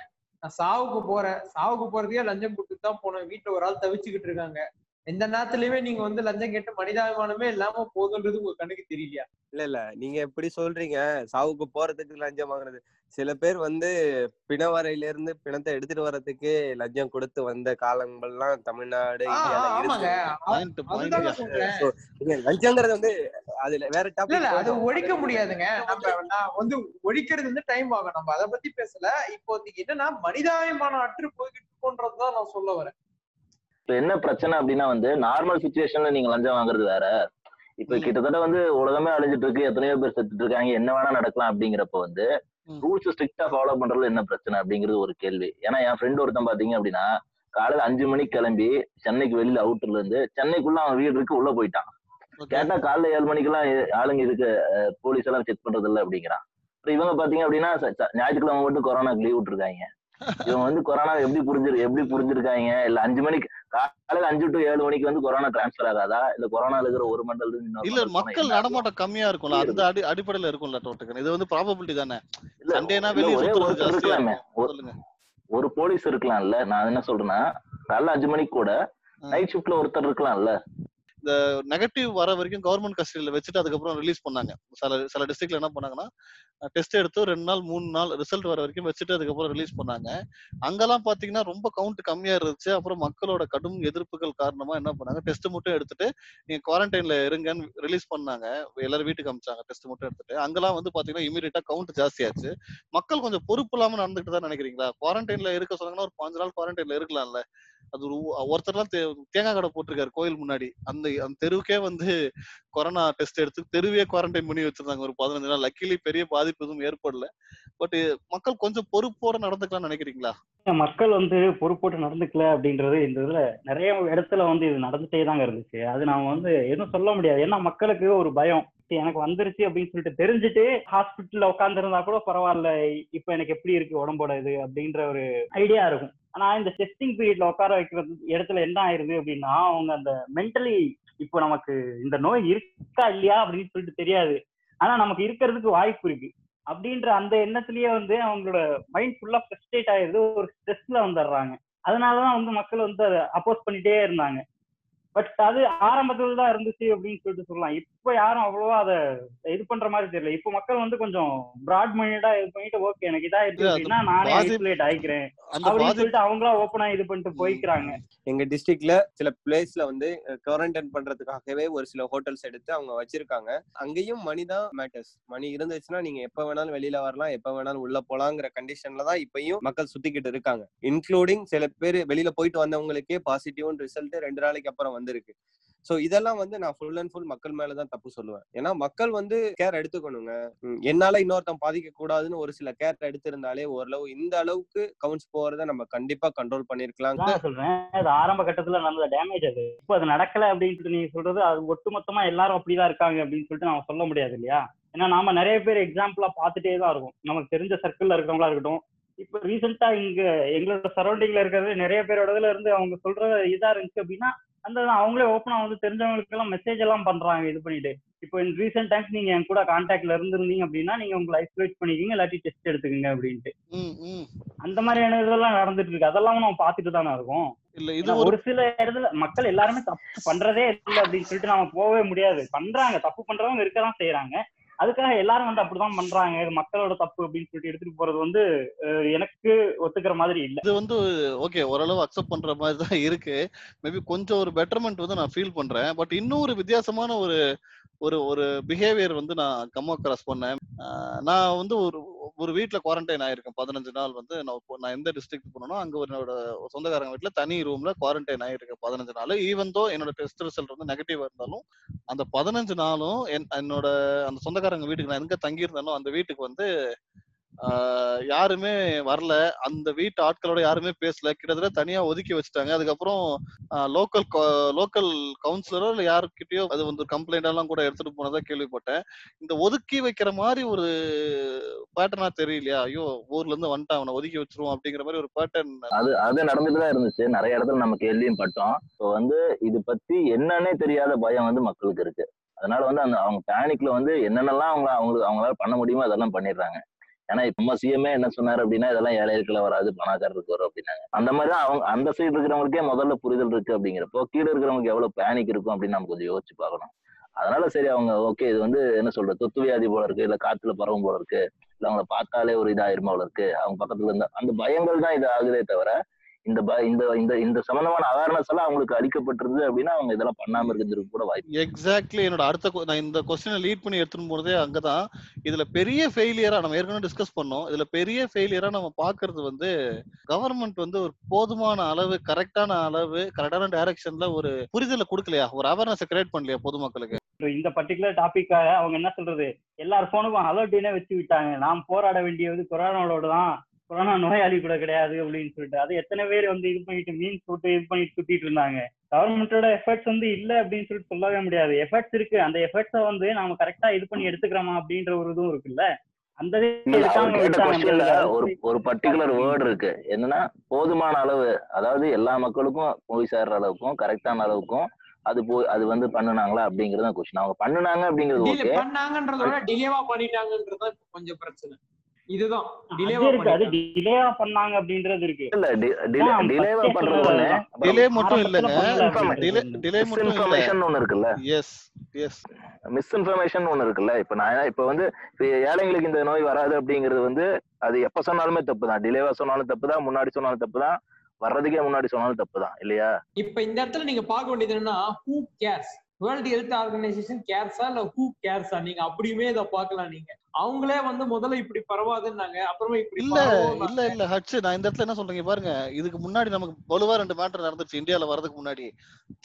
F: நான் சாவுக்கு போறேன். சாவுக்கு போறதுக்கே லஞ்சம் கொடுத்து தான் போனேன். வீட்டுல ஒரு ஆள் தவிச்சுக்கிட்டு இருக்காங்க. எந்த நேரத்துலயுமே நீங்க வந்து லஞ்சம் கேட்டு மனிதாபிமானமே இல்லாம போகுதுன்றது உங்க கண்ணுக்கு தெரியலையா?
G: இல்ல இல்ல. நீங்க எப்படி சொல்றீங்க? சாவுக்கு போறதுக்கு லஞ்சம் வாங்குறது சில பேர் வந்து பிணவரையில இருந்து பிணத்தை எடுத்துட்டு வர்றதுக்கு லஞ்சம் கொடுத்து வந்த காலங்கள்லாம் தமிழ்நாடு லஞ்சங்கிறது வந்து அதுல வேற
F: இல்ல அது
G: டாபிக்
F: ஒழிக்க முடியாதுங்க. நம்ம நான் வந்து ஒழிக்கிறது வந்து டைம் ஆகும். நம்ம அதை பத்தி பேசல. இப்போ என்னன்னா மனிதாபிமானம் அற்று போய்கிட்டு இருக்கோன்றதுதான் நான் சொல்ல வரேன்.
B: என்ன பிரச்சனை அப்படின்னா வந்து நார்மல் சுச்சுவேஷன்ல நீங்க லஞ்சம் வாங்குறது வேற. இப்ப. கிட்டத்தட்ட வந்து உலகமே அழிஞ்சிட்டு இருக்கு எத்தனையோ பேர் செத்துட்டு இருக்காங்க என்ன வேணா நடக்கலாம் அப்படிங்கிறப்ப வந்து. ரூல்ஸ் ஸ்ட்ரிக்டா ஃபாலோ பண்றதுல என்ன பிரச்சனை அப்படிங்கிறது ஒரு கேள்வி. ஏன்னா என் ஃப்ரெண்ட் ஒருத்தன் பாத்தீங்க அப்படின்னா காலையில அஞ்சு மணிக்கு கிளம்பி சென்னைக்கு வெளியில அவுட்டர்ல இருந்து சென்னைக்குள்ள அவன் வீடு இருக்கு உள்ள போயிட்டான். கேட்டா காலைல ஏழு மணிக்கெல்லாம் ஆளுங்க இதுக்கு போலீஸ் எல்லாம் செக் பண்றது இல்ல அப்படிங்கிறான் இவங்க பாத்தீங்க அப்படின்னா ஞாயிற்றுக்கிழமை மட்டும் கொரோனாக்கு லீவ் விட்டுருக்காங்க. இவங்க வந்து கொரோனா எப்படி புரிஞ்சிரு எப்படி புரிஞ்சிருக்காங்க? இல்ல அஞ்சு மணிக்கு காலையில அஞ்சு டு ஏழு மணிக்கு வந்து கொரோனா டிரான்ஸ்ஃபர் ஆகாதா? இல்ல கொரோனா இருக்கிற ஒரு மண்டல
C: இல்ல மக்கள்? நடமாட்டம் கம்மியா இருக்கும்ல. அந்த அடி அடிப்படையில இருக்கும்ல டோட்டுக்கு இது வந்து ப்ராபபிலிட்டி தானே. சண்டேனா வெளிய
B: ஒரே
C: ஜாஸ்தியா
B: இருக்கலாமே. ஒரு- ஒரு போலீஸ் இருக்கலாம்ல. நான் என்ன சொல்றேன்னா காலைல அஞ்சு மணிக்கு கூட. நைட் ஷிஃப்ட்ல ஒருத்தர் இருக்கலாம்ல.
C: இந்த நெகட்டிவ் வர வரைக்கும் கவர்மெண்ட் கஸ்டடியில் வச்சுட்டு அதுக்கப்புறம் ரிலீஸ் பண்ணாங்க. சில சில டிஸ்ட்ரிக்ட்ல என்ன பண்ணாங்கன்னா டெஸ்ட் எடுத்து ரெண்டு நாள் மூணு நாள் ரிசல்ட் வர வரைக்கும் வச்சுட்டு அதுக்கப்புறம் ரிலீஸ் பண்ணாங்க. அங்கெல்லாம் பாத்தீங்கன்னா ரொம்ப கவுண்ட் கம்மியா இருந்துச்சு. அப்புறம் மக்களோட கடும் எதிர்ப்புகள் காரணமா என்ன பண்ணாங்க டெஸ்ட் மட்டும் எடுத்துட்டு நீங்க குவாரண்டைன்ல இருங்கன்னு ரிலீஸ் பண்ணாங்க. எல்லாரும் வீட்டுக்கு அமிச்சாங்க டெஸ்ட் மட்டும் எடுத்துட்டு. அங்கெல்லாம் வந்து பாத்தீங்கன்னா இமீடியட்டா கவுண்ட் ஜாஸ்தியாச்சு மக்கள் கொஞ்சம் பொறுப்பு இல்லாம நடந்துட்டு தான் நினைக்கிறீங்களா? குவாரண்டைன்ல இருக்க சொன்னாங்கன்னா ஒரு பாஞ்சு நாள் குவாரண்டைன்ல இருக்கலாம்ல. அது ஒரு ஒருத்தர்லாம் தே- தேங்காய் கடை போட்டிருக்காரு கோயில் முன்னாடி. அந்த அந்த தெருவுக்கே வந்து கொரோனா டெஸ்ட் எடுத்து தெருவே குவாரண்டைன் பண்ணி வச்சிருந்தாங்க. ஒரு பதினஞ்சு நாள். லக்கிலி பெரிய பாதிப்பு எதுவும் ஏற்படல. பட் மக்கள் கொஞ்சம் பொறுப்போட நடந்துக்கலாம்னு நினைக்கிறீங்களா?
D: மக்கள் வந்து பொறுப்போட்டு நடந்துக்கல அப்படின்றது இந்த இதுல நிறைய இடத்துல வந்து இது நடந்துட்டே தாங்க இருந்துச்சு. அது நாம வந்து எதுவும் சொல்ல முடியாது. ஏன்னா மக்களுக்கு ஒரு பயம். எனக்கு வந்துருச்சு அப்படின்னு சொல்லிட்டு தெரிஞ்சுட்டு ஹாஸ்பிட்டல்ல உட்காந்துருந்தா கூட பரவாயில்ல. இப்ப எனக்கு எப்படி இருக்கு உடம்போட இது அப்படின்ற ஒரு ஐடியா இருக்கும். ஆனா இந்த டெஸ்டிங் பீரியட்ல உட்கார வைக்கிறது இடத்துல என்ன ஆயிருது அப்படின்னா அவங்க அந்த மென்டலி இப்போ நமக்கு இந்த நோய் இருக்கா இல்லையா அப்படின்னு சொல்லிட்டு தெரியாது. ஆனா நமக்கு இருக்கிறதுக்கு வாய்ப்பு இருக்கு. அப்படின்ற அந்த எண்ணத்திலேயே வந்து அவங்களோட மைண்ட் ஃபுல்லா ஃப்ரஸ்ட்ரேட் ஆயிருது ஒரு ஸ்ட்ரெஸ்ல வந்துடுறாங்க. அதனாலதான் வந்து மக்கள் வந்து அதை அப்போஸ் பண்ணிட்டே இருந்தாங்க. பட் அது ஆரம்பத்துல தான் இருந்துச்சு அப்படின்னு சொல்லிட்டு சொல்லலாம். இப்போ யாரும் அவ்வளவா அதை இது பண்ற மாதிரி தெரியல. இப்போ மக்கள் வந்து கொஞ்சம் பிராட் மைண்டடா இது பண்ணிட்டு ஓகே எனக்கு இதா இருக்கு அப்படின்னா நானே ஐசோலேட் ஆயிக்கிறேன். அப்படின்னு சொல்லிட்டு அவங்களா ஓப்பனா இது பண்ணிட்டு போய்க்கிறாங்க.
G: எங்க டிஸ்ட்ரிக்ட்ல சில பிளேஸ்ல வந்து குவாரண்டைன் பண்றதுக்காகவே ஒரு சில ஹோட்டல்ஸ் எடுத்து அவங்க வச்சிருக்காங்க. அங்கேயும் மணி தான் மேட்டர்ஸ் மணி இருந்துச்சுன்னா நீங்க எப்ப வேணாலும் வெளியில வரலாம் எப்ப வேணாலும் உள்ள போலாங்கிற கண்டிஷன்ல தான் இப்பயும் மக்கள் சுத்திக்கிட்டு இருக்காங்க. இன்க்ளூடிங் சில பேர் வெளியில போயிட்டு வந்தவங்களுக்கே பாசிட்டிவ் ரிசல்ட் ரெண்டு நாளைக்கு அப்புறம் வந்திருக்கு. சோ இதெல்லாம் வந்து நான் ஃபுல் அண்ட் ஃபுல் மக்கள் மேலதான் தப்பு சொல்லுவேன். ஏன்னா மக்கள் வந்து கேர் எடுத்துக்கணுங்க. என்னால இன்னொருத்தன் பாதிக்க கூடாதுன்னு ஒரு சில கேர் எடுத்திருந்தாலே ஓரளவு இந்த அளவுக்கு கவுன்ஸ் போறத நம்ம கண்டிப்பா கண்ட்ரோல் பண்ணிருக்கலாம்
D: சொல்றேன். அது ஆரம்ப கட்டத்துல நடந்த டேமேஜ் அது. இப்போ அது நடக்கல அப்படின்னு நீங்க சொல்றது அது ஒட்டுமொத்தமா எல்லாரும் அப்படிதான் இருக்காங்க அப்படின்னு சொல்லிட்டு நம்ம சொல்ல முடியாது இல்லையா? ஏன்னா நாம நிறைய பேர் எக்ஸாம்பிளா பார்த்துட்டே தான் இருக்கும். நமக்கு தெரிஞ்ச சர்க்கிள்ல இருக்கிறவங்களா இருக்கட்டும். இப்போ ரீசெண்டா இங்க எங்களோட சரௌண்டிங்ல இருக்கிறது நிறைய பேரோட இருந்து அவங்க சொல்ற இதா இருந்துச்சு அப்படின்னா அந்த அவங்களே ஓப்பனா வந்து தெரிஞ்சவங்களுக்கு எல்லாம் மெசேஜ் எல்லாம் பண்றாங்க இது பண்ணிட்டு. இப்போ இன் ரீசெண்ட் டைம்ஸ் நீங்க என் கூட கான்டாக்ட்ல இருந்திருந்தீங்க அப்படின்னா நீங்க உங்களை ஐசோலேட் பண்ணிக்கிங்க இல்லாட்டி டெஸ்ட் எடுத்துக்கங்க அப்படின்ட்டு.
C: ம், ம்.
D: அந்த மாதிரியான இதெல்லாம் நடந்துட்டு இருக்கு. அதெல்லாம் நம்ம பார்த்துட்டு தானே இருக்கோம்.
C: இல்ல இது ஒரு
D: சில இடத்துல மக்கள் எல்லாருமே தப்பு பண்றதே இல்லை அப்படின்னு சொல்லிட்டு நாம போகவே முடியாது. பண்றாங்க தப்பு பண்றவங்க இருக்கதான் செய்யறாங்க அதுக்காக எல்லாரும் வந்து அப்படிதான் பண்றாங்க. இது மக்களோட தப்பு அப்படின்னு சொல்லிட்டு எடுத்துட்டு போறது வந்து எனக்கு ஒத்துக்கிற மாதிரி இல்ல.
C: இது வந்து ஓகே ஓரளவு அக்செப்ட் பண்ற மாதிரி தான் இருக்கு மேபி கொஞ்சம் ஒரு பெட்டர்மெண்ட் வந்து நான் ஃபீல் பண்றேன். பட் இன்னும் ஒரு வித்தியாசமான ஒரு ஒரு ஒரு பிஹேவியர் வந்து நான் கம்மா கிராஸ் பண்ணேன். நான் வந்து ஒரு ஒரு வீட்டுல குவாரண்டைன் ஆயிருக்கேன் பதினஞ்சு நாள் வந்து நான் நான் எந்த டிஸ்ட்ரிக்ட் போனோம் அங்க ஒரு என்னோட சொந்தக்காரங்க வீட்டுல தனி ரூம்ல குவாரண்டைன் ஆயிருக்கேன் பதினஞ்சு நாள். ஈவன் தோ என்னோட டெஸ்ட் ரிசல்ட் வந்து நெகட்டிவ் இருந்தாலும் அந்த பதினஞ்சு நாளும் என் என்னோட அந்த சொந்தக்காரங்க வீட்டுக்கு நான் எங்க தங்கி இருந்தேனோ அந்த வீட்டுக்கு வந்து யாருமே வரல. அந்த வீட்டு ஆட்களோட யாருமே பேசல. கிட்டத்தட்ட தனியா ஒதுக்கி வச்சுட்டாங்க. அதுக்கப்புறம் லோக்கல் லோக்கல் கவுன்சிலரோ இல்ல யாருக்கிட்டயோ அது வந்து கம்ப்ளைண்ட் எல்லாம் கூட எடுத்துட்டு போனதா கேள்விப்பட்டேன். இந்த ஒதுக்கி வைக்கிற மாதிரி ஒரு பேட்டர்னா தெரியலையா? ஐயோ ஊர்ல இருந்து வந்துட்டான். அவனை ஒதுக்கி வச்சிருவோம் அப்படிங்கிற மாதிரி ஒரு பேட்டர்ன்
B: அது அது நடந்துட்டு தான் இருந்துச்சு. நிறைய இடத்துல நம்ம கேள்வியும் பட்டோம். ஸோ வந்து இது பத்தி என்னன்னே தெரியாத பயம் வந்து மக்களுக்கு இருக்கு. அதனால வந்து அந்த அவங்க பேனிக்ல வந்து என்னென்னலாம் அவங்க அவங்களுக்கு அவங்களால பண்ண முடியுமோ அதெல்லாம் பண்ணிடுறாங்க. ஏன்னா இப்ப நம்ம சிஎம்ஏ என்ன சொன்னாரு அப்படின்னா இதெல்லாம் ஏழைகளுக்குள்ள வராது பணக்காரருக்கு வரும் அப்படின்னாங்க. அந்த மாதிரி தான் அவங்க அந்த சைடு இருக்கிறவங்களுக்கே முதல்ல புரிதல் இருக்கு அப்படிங்கிறப்போ கீழே இருக்கிறவங்களுக்கு எவ்வளவு பேனிக் இருக்கும் அப்படின்னு நம்ம கொஞ்சம் யோசிச்சு பார்க்கணும். அதனால சரி அவங்க ஓகே இது வந்து என்ன சொல்ற தொத்து வியாதி போல இருக்கு இல்ல காத்துல பரவும் போல இருக்கு இல்ல அவங்கள பார்த்தாலே ஒரு இதாயிருமா போல இருக்கு அவங்க பக்கத்துல இருந்தா அந்த பயங்கள் தான் இது ஆகுதே தவிர இந்த இந்த இந்த இந்த சம்பந்தமான அவேர்னஸ் எல்லாம் அவங்களுக்கு அளிக்கப்பட்டிருந்து அப்படின்னா அவங்க இதெல்லாம் பண்ணாம இருக்கிறதுக்கு கூட வாய்ப்பு
C: எக்ஸாக்ட்லி என்னோட அடுத்த நான் இந்த கொஸ்டினை லீட் பண்ணி எடுத்துன்னு போறதே அங்கதான். இதுல பெரிய ஃபெயிலியரா நம்ம ஏற்கனவே டிஸ்கஸ் பண்ணோம். இதுல பெரிய ஃபெயிலியரா நம்ம பாக்குறது வந்து கவர்மெண்ட் வந்து ஒரு போதுமான அளவு கரெக்டான அளவு கரெக்டான டைரக்ஷன்ல ஒரு புரிதலை கொடுக்கலையா? ஒரு அவேர்னஸ் கிரியேட் பண்ணலையா பொதுமக்களுக்கு?
D: இந்த பர்டிகுலர் டாபிக்காக அவங்க என்ன சொல்றது? எல்லார் போனுக்கும் அலர்ட்டினே வச்சு விட்டாங்க. நாம் போராட வேண்டியது கொரோனாவோட தான் கொரோனா நோயாளி கூட கிடையாது அப்படின்னு சொல்லிட்டு. அது எத்தனை பேர் வந்து இது பண்ணிட்டு மீன் போட்டு இது பண்ணிட்டு சுத்திட்டு இருந்தாங்க. கவர்மெண்டோட எஃபர்ட்ஸ் வந்து இல்ல அப்படின்னு சொல்லிட்டு சொல்லவே முடியாது. எஃபர்ட்ஸ் இருக்கு. அந்த எஃபர்ட்ஸை வந்து நாம கரெக்டா இது பண்ணி எடுத்துக்கிறோமா அப்படின்ற ஒரு இதுவும் இருக்குல்ல. அந்த
B: ஒரு ஒரு பர்டிகுலர். வேர்டு இருக்கு. என்னன்னா போதுமான அளவு அதாவது எல்லா மக்களுக்கும் போய் சேர்ற அளவுக்கும் கரெக்டான அளவுக்கும் அது போய் அது வந்து பண்ணுனாங்களா அப்படிங்கறது தான் கொஸ்டின் அவங்க பண்ணுனாங்க அப்படிங்கிறது ஓகே
F: பண்ணாங்கன்றத விட டிலேவா பண்ணிட்டாங்கன்றது கொஞ்சம் பிரச்சனை. இதுதான். டிலேவா
D: இருக்கு. அது
F: பண்ணிட்டாங்க
D: டிலேவா பண்ணாங்க அப்படின்றது இருக்கு.
B: இல்ல
D: ஆ,
B: டிலேவா
D: first
B: பண்றது
D: சொல்றது
B: ஒண்ணு.
D: அதுதான்.
C: டிலே மட்டும்
D: ஆரம்பத்துல
C: இல்லைங்க
D: பண்ணல
B: Information.
C: டிலே
D: அப்படின்றது.
C: டிலே மட்டும் இல்ல.
B: மிஸ்இன்ஃபர்மேஷன் ஒண்ணு இருக்குல்ல.
C: எஸ் எஸ்
B: மிஸ்இன்ஃபர்மேஷன் ஒண்ணு இருக்குல்ல. இப்ப நான் இப்ப வந்து ஏழைங்களுக்கு இந்த நோய் வராது அப்படிங்கிறது வந்து அது எப்ப சொன்னாலுமே தப்பு தான் டிலேவா சொன்னாலும் தப்பு தான் முன்னாடி சொன்னாலும் தப்பு தான் வர்றதுக்கே முன்னாடி சொன்னாலும் தப்பு தான் இல்லையா?
F: இப்ப இந்த இடத்துல நீங்க பார்க்க வேண்டியது என்னன்னா who cares world health organisation கேர்ஸா இல்ல ஹூ கேர்ஸா நீங்க அப்படியுமே இதை பார்க்கலாம் நீங்க. அவங்களே வந்து முதல்ல இப்படி பரவாதுன்னாங்க அப்புறமா இப்படி
C: இல்ல. இல்ல இல்ல ஹட்ச் நான் இந்த இடத்துல என்ன சொல்றீங்க பாருங்க. இதுக்கு முன்னாடி நமக்கு வலுவா ரெண்டு மேட்டர் நடந்துச்சு இந்தியால வரதுக்கு முன்னாடி.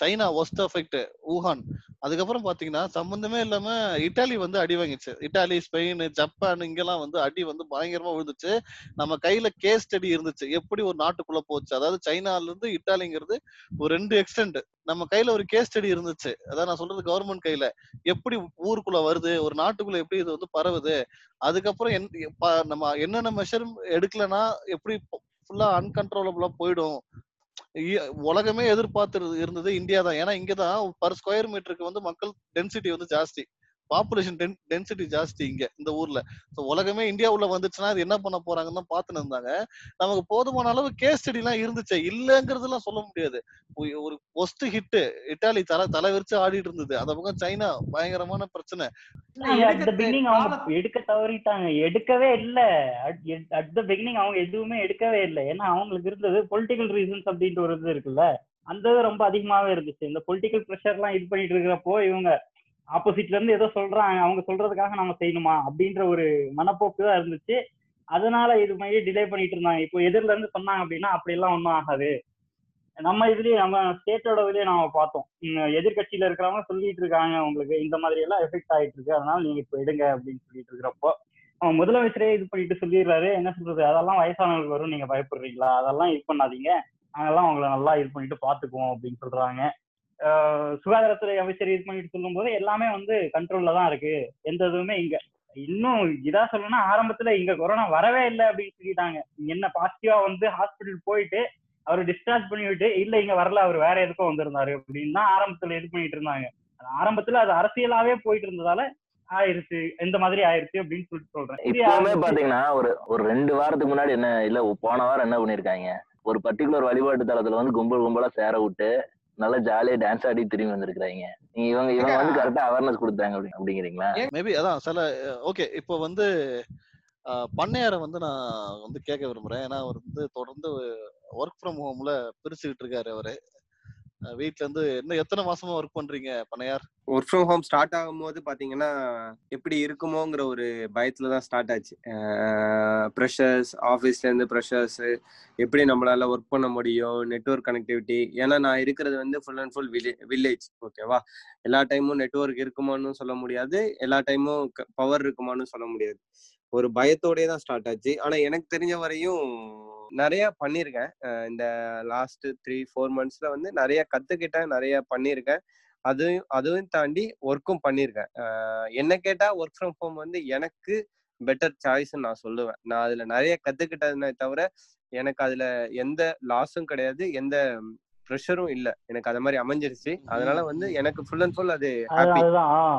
C: சைனா ஒஸ்ட் எஃபெக்ட் ஊஹான் அதுக்கப்புறம் பாத்தீங்கன்னா சம்பந்தமே இல்லாம இட்டாலி வந்து அடி வாங்கிச்சு. இட்டாலி ஸ்பெயின் ஜப்பான் இங்கெல்லாம் வந்து அடி வந்து பயங்கரமா விழுந்துச்சு. நம்ம கையில கேஸ் ஸ்டடி இருந்துச்சு. எப்படி ஒரு நாட்டுக்குள்ள போச்சு? அதாவது சைனால இருந்து இட்டாலிங்கிறது ஒரு ரெண்டு எக்ஸ்டென்ட் நம்ம கையில ஒரு கேஸ் ஸ்டடி இருந்துச்சு. அதான் நான் சொல்றது கவர்மெண்ட் கையில. எப்படி ஊருக்குள்ள வருது? ஒரு நாட்டுக்குள்ள எப்படி இது வந்து பரவுது? அதுக்கப்புறம் என் நம்ம என்னென்ன மெஷர் எடுக்கலனா எப்படி ஃபுல்லா அன்கன்ட்ரோலபிளா போயிடும். உலகமே எதிர்பார்த்து இருந்தது இந்தியா தான். ஏன்னா இங்கதான் பர் ஸ்கொயர் மீட்டருக்கு வந்து மக்கள் டென்சிட்டி வந்து ஜாஸ்தி. பாப்புலேஷன் டென்சிட்டி ஜாஸ்தி இங்க இந்த ஊர்ல. ஸோ உலகமே இந்தியா உள்ள வந்துச்சுன்னா அது என்ன பண்ண போறாங்கன்னு தான் பார்த்துன்னு இருந்தாங்க. நமக்கு போதுமான அளவு கேஸ் ஸ்டடி எல்லாம் இருந்துச்சு இல்லங்கிறதுலாம் சொல்ல முடியாது. ஒரு ஒஸ்ட் ஹிட் இட்டாலி தலை தலை விரிச்சு ஆடிட்டு இருந்தது. அந்த பக்கம் சைனா பயங்கரமான பிரச்சனை.
D: அட் த பிகினிங் அவங்க எடுக்க தவறிட்டாங்க. எடுக்கவே இல்ல. அட் த பிகினிங் அவங்க எதுவுமே எடுக்கவே இல்லை. ஏன்னா அவங்களுக்கு இருந்தது பொலிட்டிக்கல் ரீசன்ஸ் அப்படின்ற ஒரு இது இருக்குல்ல. அந்த இது ரொம்ப அதிகமாவே இருந்துச்சு. இந்த பொலிட்டிக்கல் ப்ரெஷர் எல்லாம் இது பண்ணிட்டு இருக்கிறப்போ இவங்க ஆப்போசிட்ல இருந்து ஏதோ சொல்றாங்க அவங்க சொல்றதுக்காக நம்ம செய்யணுமா அப்படின்ற ஒரு மனப்போக்கு தான் இருந்துச்சு. அதனால இது மாதிரி டிலே பண்ணிட்டு இருந்தாங்க. இப்போ எதிரில இருந்து சொன்னாங்க அப்படின்னா அப்படி எல்லாம் ஒன்றும் ஆகாது. நம்ம இதுலயே நம்ம ஸ்டேட்டோட இதுலயே நாம பார்த்தோம். எதிர்கட்சியில இருக்கிறவங்க சொல்லிட்டு இருக்காங்க உங்களுக்கு. இந்த மாதிரி எல்லாம் எஃபெக்ட் ஆயிட்டு இருக்கு. அதனால நீங்க இப்போ எடுங்க அப்படின்னு சொல்லிட்டு இருக்கிறப்போ அவன் முதலமைச்சரே இது பண்ணிட்டு சொல்லிடுறாரு. என்ன சொல்றது? அதெல்லாம் வயசானவங்களுக்கு வரும். நீங்க பயப்படுறீங்களா? அதெல்லாம் இது பண்ணாதீங்க. நாங்கெல்லாம் உங்களை நல்லா இது பண்ணிட்டு பாத்துக்குவோம் அப்படின்னு சொல்றாங்க. சுகாதாரத்துறை அமைச்சர் இது பண்ணிட்டு சொல்லும்போது எல்லாமே வந்து கண்ட்ரோல்ல தான் இருக்கு. எந்த இதுவுமே இங்க இன்னும் இதா சொல்லணும்னா ஆரம்பத்துல இங்க கொரோனா வரவே இல்லை அப்படின்னு சொல்லிட்டாங்க. என்ன பாசிட்டிவா வந்து ஹாஸ்பிட்டல் போயிட்டு அவர் டிஸ்சார்ஜ் பண்ணி விட்டு இல்ல இங்க வரல அவர் வேற எதுக்கும் வந்திருந்தாரு அப்படின்னு தான் ஆரம்பத்துல இது பண்ணிட்டு இருந்தாங்க. ஆரம்பத்துல அது அரசியலாவே போயிட்டு இருந்ததால ஆயிருச்சு இந்த மாதிரி ஆயிருச்சு அப்படின்னு சொல்லிட்டு சொல்றேன்.
B: இப்பவுமே பாத்தீங்கன்னா ஒரு ஒரு ரெண்டு வாரத்துக்கு முன்னாடி என்ன இல்ல போன வாரம் என்ன பண்ணிருக்காங்க? ஒரு பர்டிகுலர் வழிபாட்டு தளத்துல வந்து கும்பல் கும்பலா சேர விட்டு நல்லா ஜாலியா டான்ஸ் ஆடி திரும்பி வந்திருக்காங்க நீங்க இவங்க இவங்க வந்து கரெக்டா அவேர்னஸ் கொடுத்தாங்க அப்படி அப்படிங்கிறீங்களா?
C: மேபி அதான் சில ஓகே இப்போ வந்து பண்ணையாரை வந்து நான் வந்து கேட்க விரும்புறேன். ஏன்னா அவர் வந்து தொடர்ந்து ஒர்க் ஃப்ரம் ஹோம்ல பிரிச்சுக்கிட்டு இருக்காரு அவரு. வீட்ல இருந்து இன்னும் எத்தனை மாசமா ஒர்க் பண்றீங்க பண்ணையார்
G: ஒர்க் ஃப்ரம் ஹோம் ஸ்டார்ட் ஆகும்போது பாத்தீங்கன்னா எப்படி இருக்குமோங்கிற ஒரு பயத்துல தான் ஸ்டார்ட் ஆச்சு. ப்ரெஷர்ஸ் ஆஃபீஸ்ல இருந்து ப்ரெஷர்ஸ் எப்படி நம்மளால ஒர்க் பண்ண முடியும் நெட்வொர்க் கனெக்டிவிட்டி ஏன்னா நான் இருக்கிறது வந்து ஃபுல் அண்ட் ஃபுல் வில்லேஜ் ஓகேவா எல்லா டைமும் நெட்வொர்க் இருக்குமான்னு சொல்ல முடியாது எல்லா டைமும் பவர் இருக்குமான்னு சொல்ல முடியாது. ஒரு பயத்தோடயே தான் ஸ்டார்ட் ஆச்சு. ஆனா எனக்கு தெரிஞ்ச வரையும் நிறைய பண்ணியிருக்கேன் இந்த லாஸ்ட் த்ரீ ஃபோர் மந்த்ஸ்ல வந்து நிறைய கத்துக்கிட்டேன் நிறைய பண்ணியிருக்கேன் அதுவும் அதுவும் தாண்டி ஒர்க்கும் பண்ணியிருக்கேன் என்ன கேட்டா ஒர்க் ஃப்ரம் ஹோம் வந்து எனக்கு பெட்டர் சாய்ஸ்ன்னு நான் சொல்லுவேன். நான் அதுல நிறைய கத்துக்கிட்டதுனே தவிர எனக்கு அதுல எந்த லாஸும் கிடையாது. எந்த ப்ரெஷரும் இல்ல. எனக்கு அது மாதிரி அமைஞ்சிருச்சு. அதனால வந்து எனக்கு ஃபுல் அண்ட் ஃபுல் அது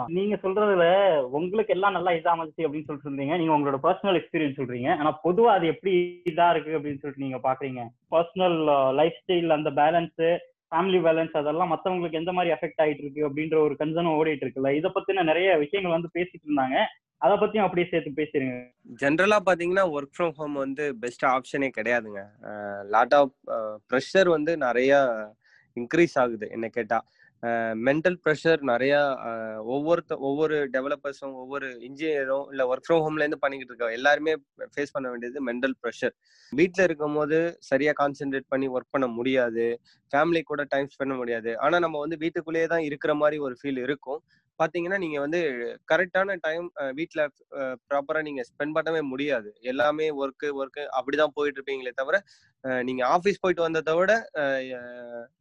D: நீங்க சொல்றதுல உங்களுக்கு எல்லாம் நல்லா இதா அமைச்சு அப்படின்னு சொல்லிட்டு இருந்தீங்க. நீங்க உங்களோட பர்சனல் எக்ஸ்பீரியன்ஸ் சொல்றீங்க. ஆனா பொதுவா அது எப்படி இதா இருக்கு அப்படின்னு சொல்லிட்டு நீங்க பாக்குறீங்க? பர்சனல் லைஃப் ஸ்டைல் அந்த பேலன்ஸ் ஃபேமிலி பேலன்ஸ் அதெல்லாம் மத்தவங்களுக்கு எந்த மாதிரி அஃபெக்ட் ஆயிட்டு இருக்கு அப்படின்ற ஒரு கன்சர்ன் ஓடிட்டு இருக்குல்ல. இத பத்தின நிறைய விஷயங்கள் வந்து பேசிட்டு இருந்தாங்க. அத பத்தியும் அப்படியே சேர்த்து பேசிருங்க.
G: ஜென்ரலா பாத்தீங்கன்னா ஒர்க் ஃப்ரம் ஹோம் வந்து பெஸ்ட் ஆப்ஷனே கிடையாதுங்க. லாட் ஆஃப் ப்ரெஷர் வந்து நிறைய இன்க்ரீஸ் ஆகுது என்ன கேட்டா. மென்டல் ப்ரெஷர் நிறைய ஒவ்வொருத்த ஒவ்வொரு டெவலப்பர்ஸும் ஒவ்வொரு இன்ஜினியரும் இல்ல ஒர்க் ஃப்ரம் ஹோம்ல இருந்து பண்ணிக்கிட்டு இருக்க எல்லாருமே ஃபேஸ் பண்ண வேண்டியது மென்டல் ப்ரெஷர் வீட்டில் இருக்கும் போது சரியா கான்சென்ட்ரேட் பண்ணி ஒர்க் பண்ண முடியாது. ஃபேமிலி கூட டைம் ஸ்பெண்ட் பண்ண முடியாது. ஆனா நம்ம வந்து வீட்டுக்குள்ளேயே தான் இருக்கிற மாதிரி ஒரு ஃபீல் இருக்கும். பாத்தீங்கன்னா நீங்க வந்து கரெக்டான டைம் வீட்ல ப்ராப்பரா நீங்க ஸ்பெண்ட் பண்ணவே முடியாது. எல்லாமே ஒர்க்கு ஒர்க்கு அப்படிதான் போயிட்டு இருப்பீங்களே தவிர நீங்க ஆபீஸ் போயிட்டு வந்ததை விட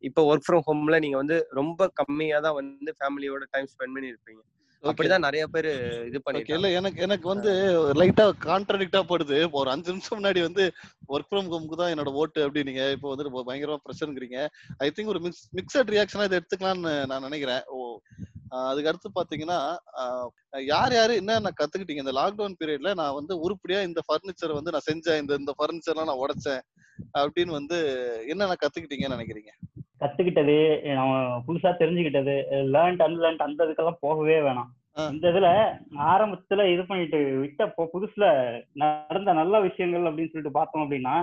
G: இப்போ ஒர்க் ஃப்ரம் ஹோம்ல நீங்க வந்து ரொம்ப கம்மியா தான் வந்து ஃபேமிலியோட டைம் ஸ்பெண்ட் பண்ணி இருப்பீங்க அப்படிதான் நிறைய பேர் இது
C: ஓகே. இல்ல எனக்கு எனக்கு வந்து லைட்டா கான்ட்ரடிக்டா படுது. ஒரு அஞ்சு நிமிஷம் முன்னாடி வந்து ஒர்க் ஃப்ரம் ஹோம்க்கு தான் என்னோட ஓட்டு அப்படின்னீங்க இப்போ வந்து பயங்கரமா பிரச்சனைங்கிறீங்க ஐ திங்க் ஒரு மிக்ஸ் மிக்சட் ரியாக்ஷனா இதை எடுத்துக்கலாம்னு நான் நினைக்கிறேன். அதுக்கு அடுத்து பாத்தீங்கன்னா யார் யாரு என்ன நான் கத்துக்கிட்டீங்க? இந்த லாக்டவுன் பீரியட்ல நான் வந்து உருப்படியா இந்த ஃபர்னிச்சர் வந்து நான் செஞ்சேன். இந்த இந்த ஃபர்னிச்சர்லாம் நான் உடைச்சேன் அப்படின்னு வந்து என்ன நான் கத்துக்கிட்டீங்கன்னு நினைக்கிறீங்க?
D: கத்துக்கிட்டது நம்ம புதுசா தெரிஞ்சுக்கிட்டது லேர்ன்ட் அன்லேர்ன்ட் அந்த இதுக்கெல்லாம் போகவே வேணாம். இந்த இதுல ஆரம்பத்துல இது பண்ணிட்டு விட்ட புதுசுல நடந்த நல்ல விஷயங்கள் அப்படின்னு சொல்லிட்டு பார்த்தோம் அப்படின்னா.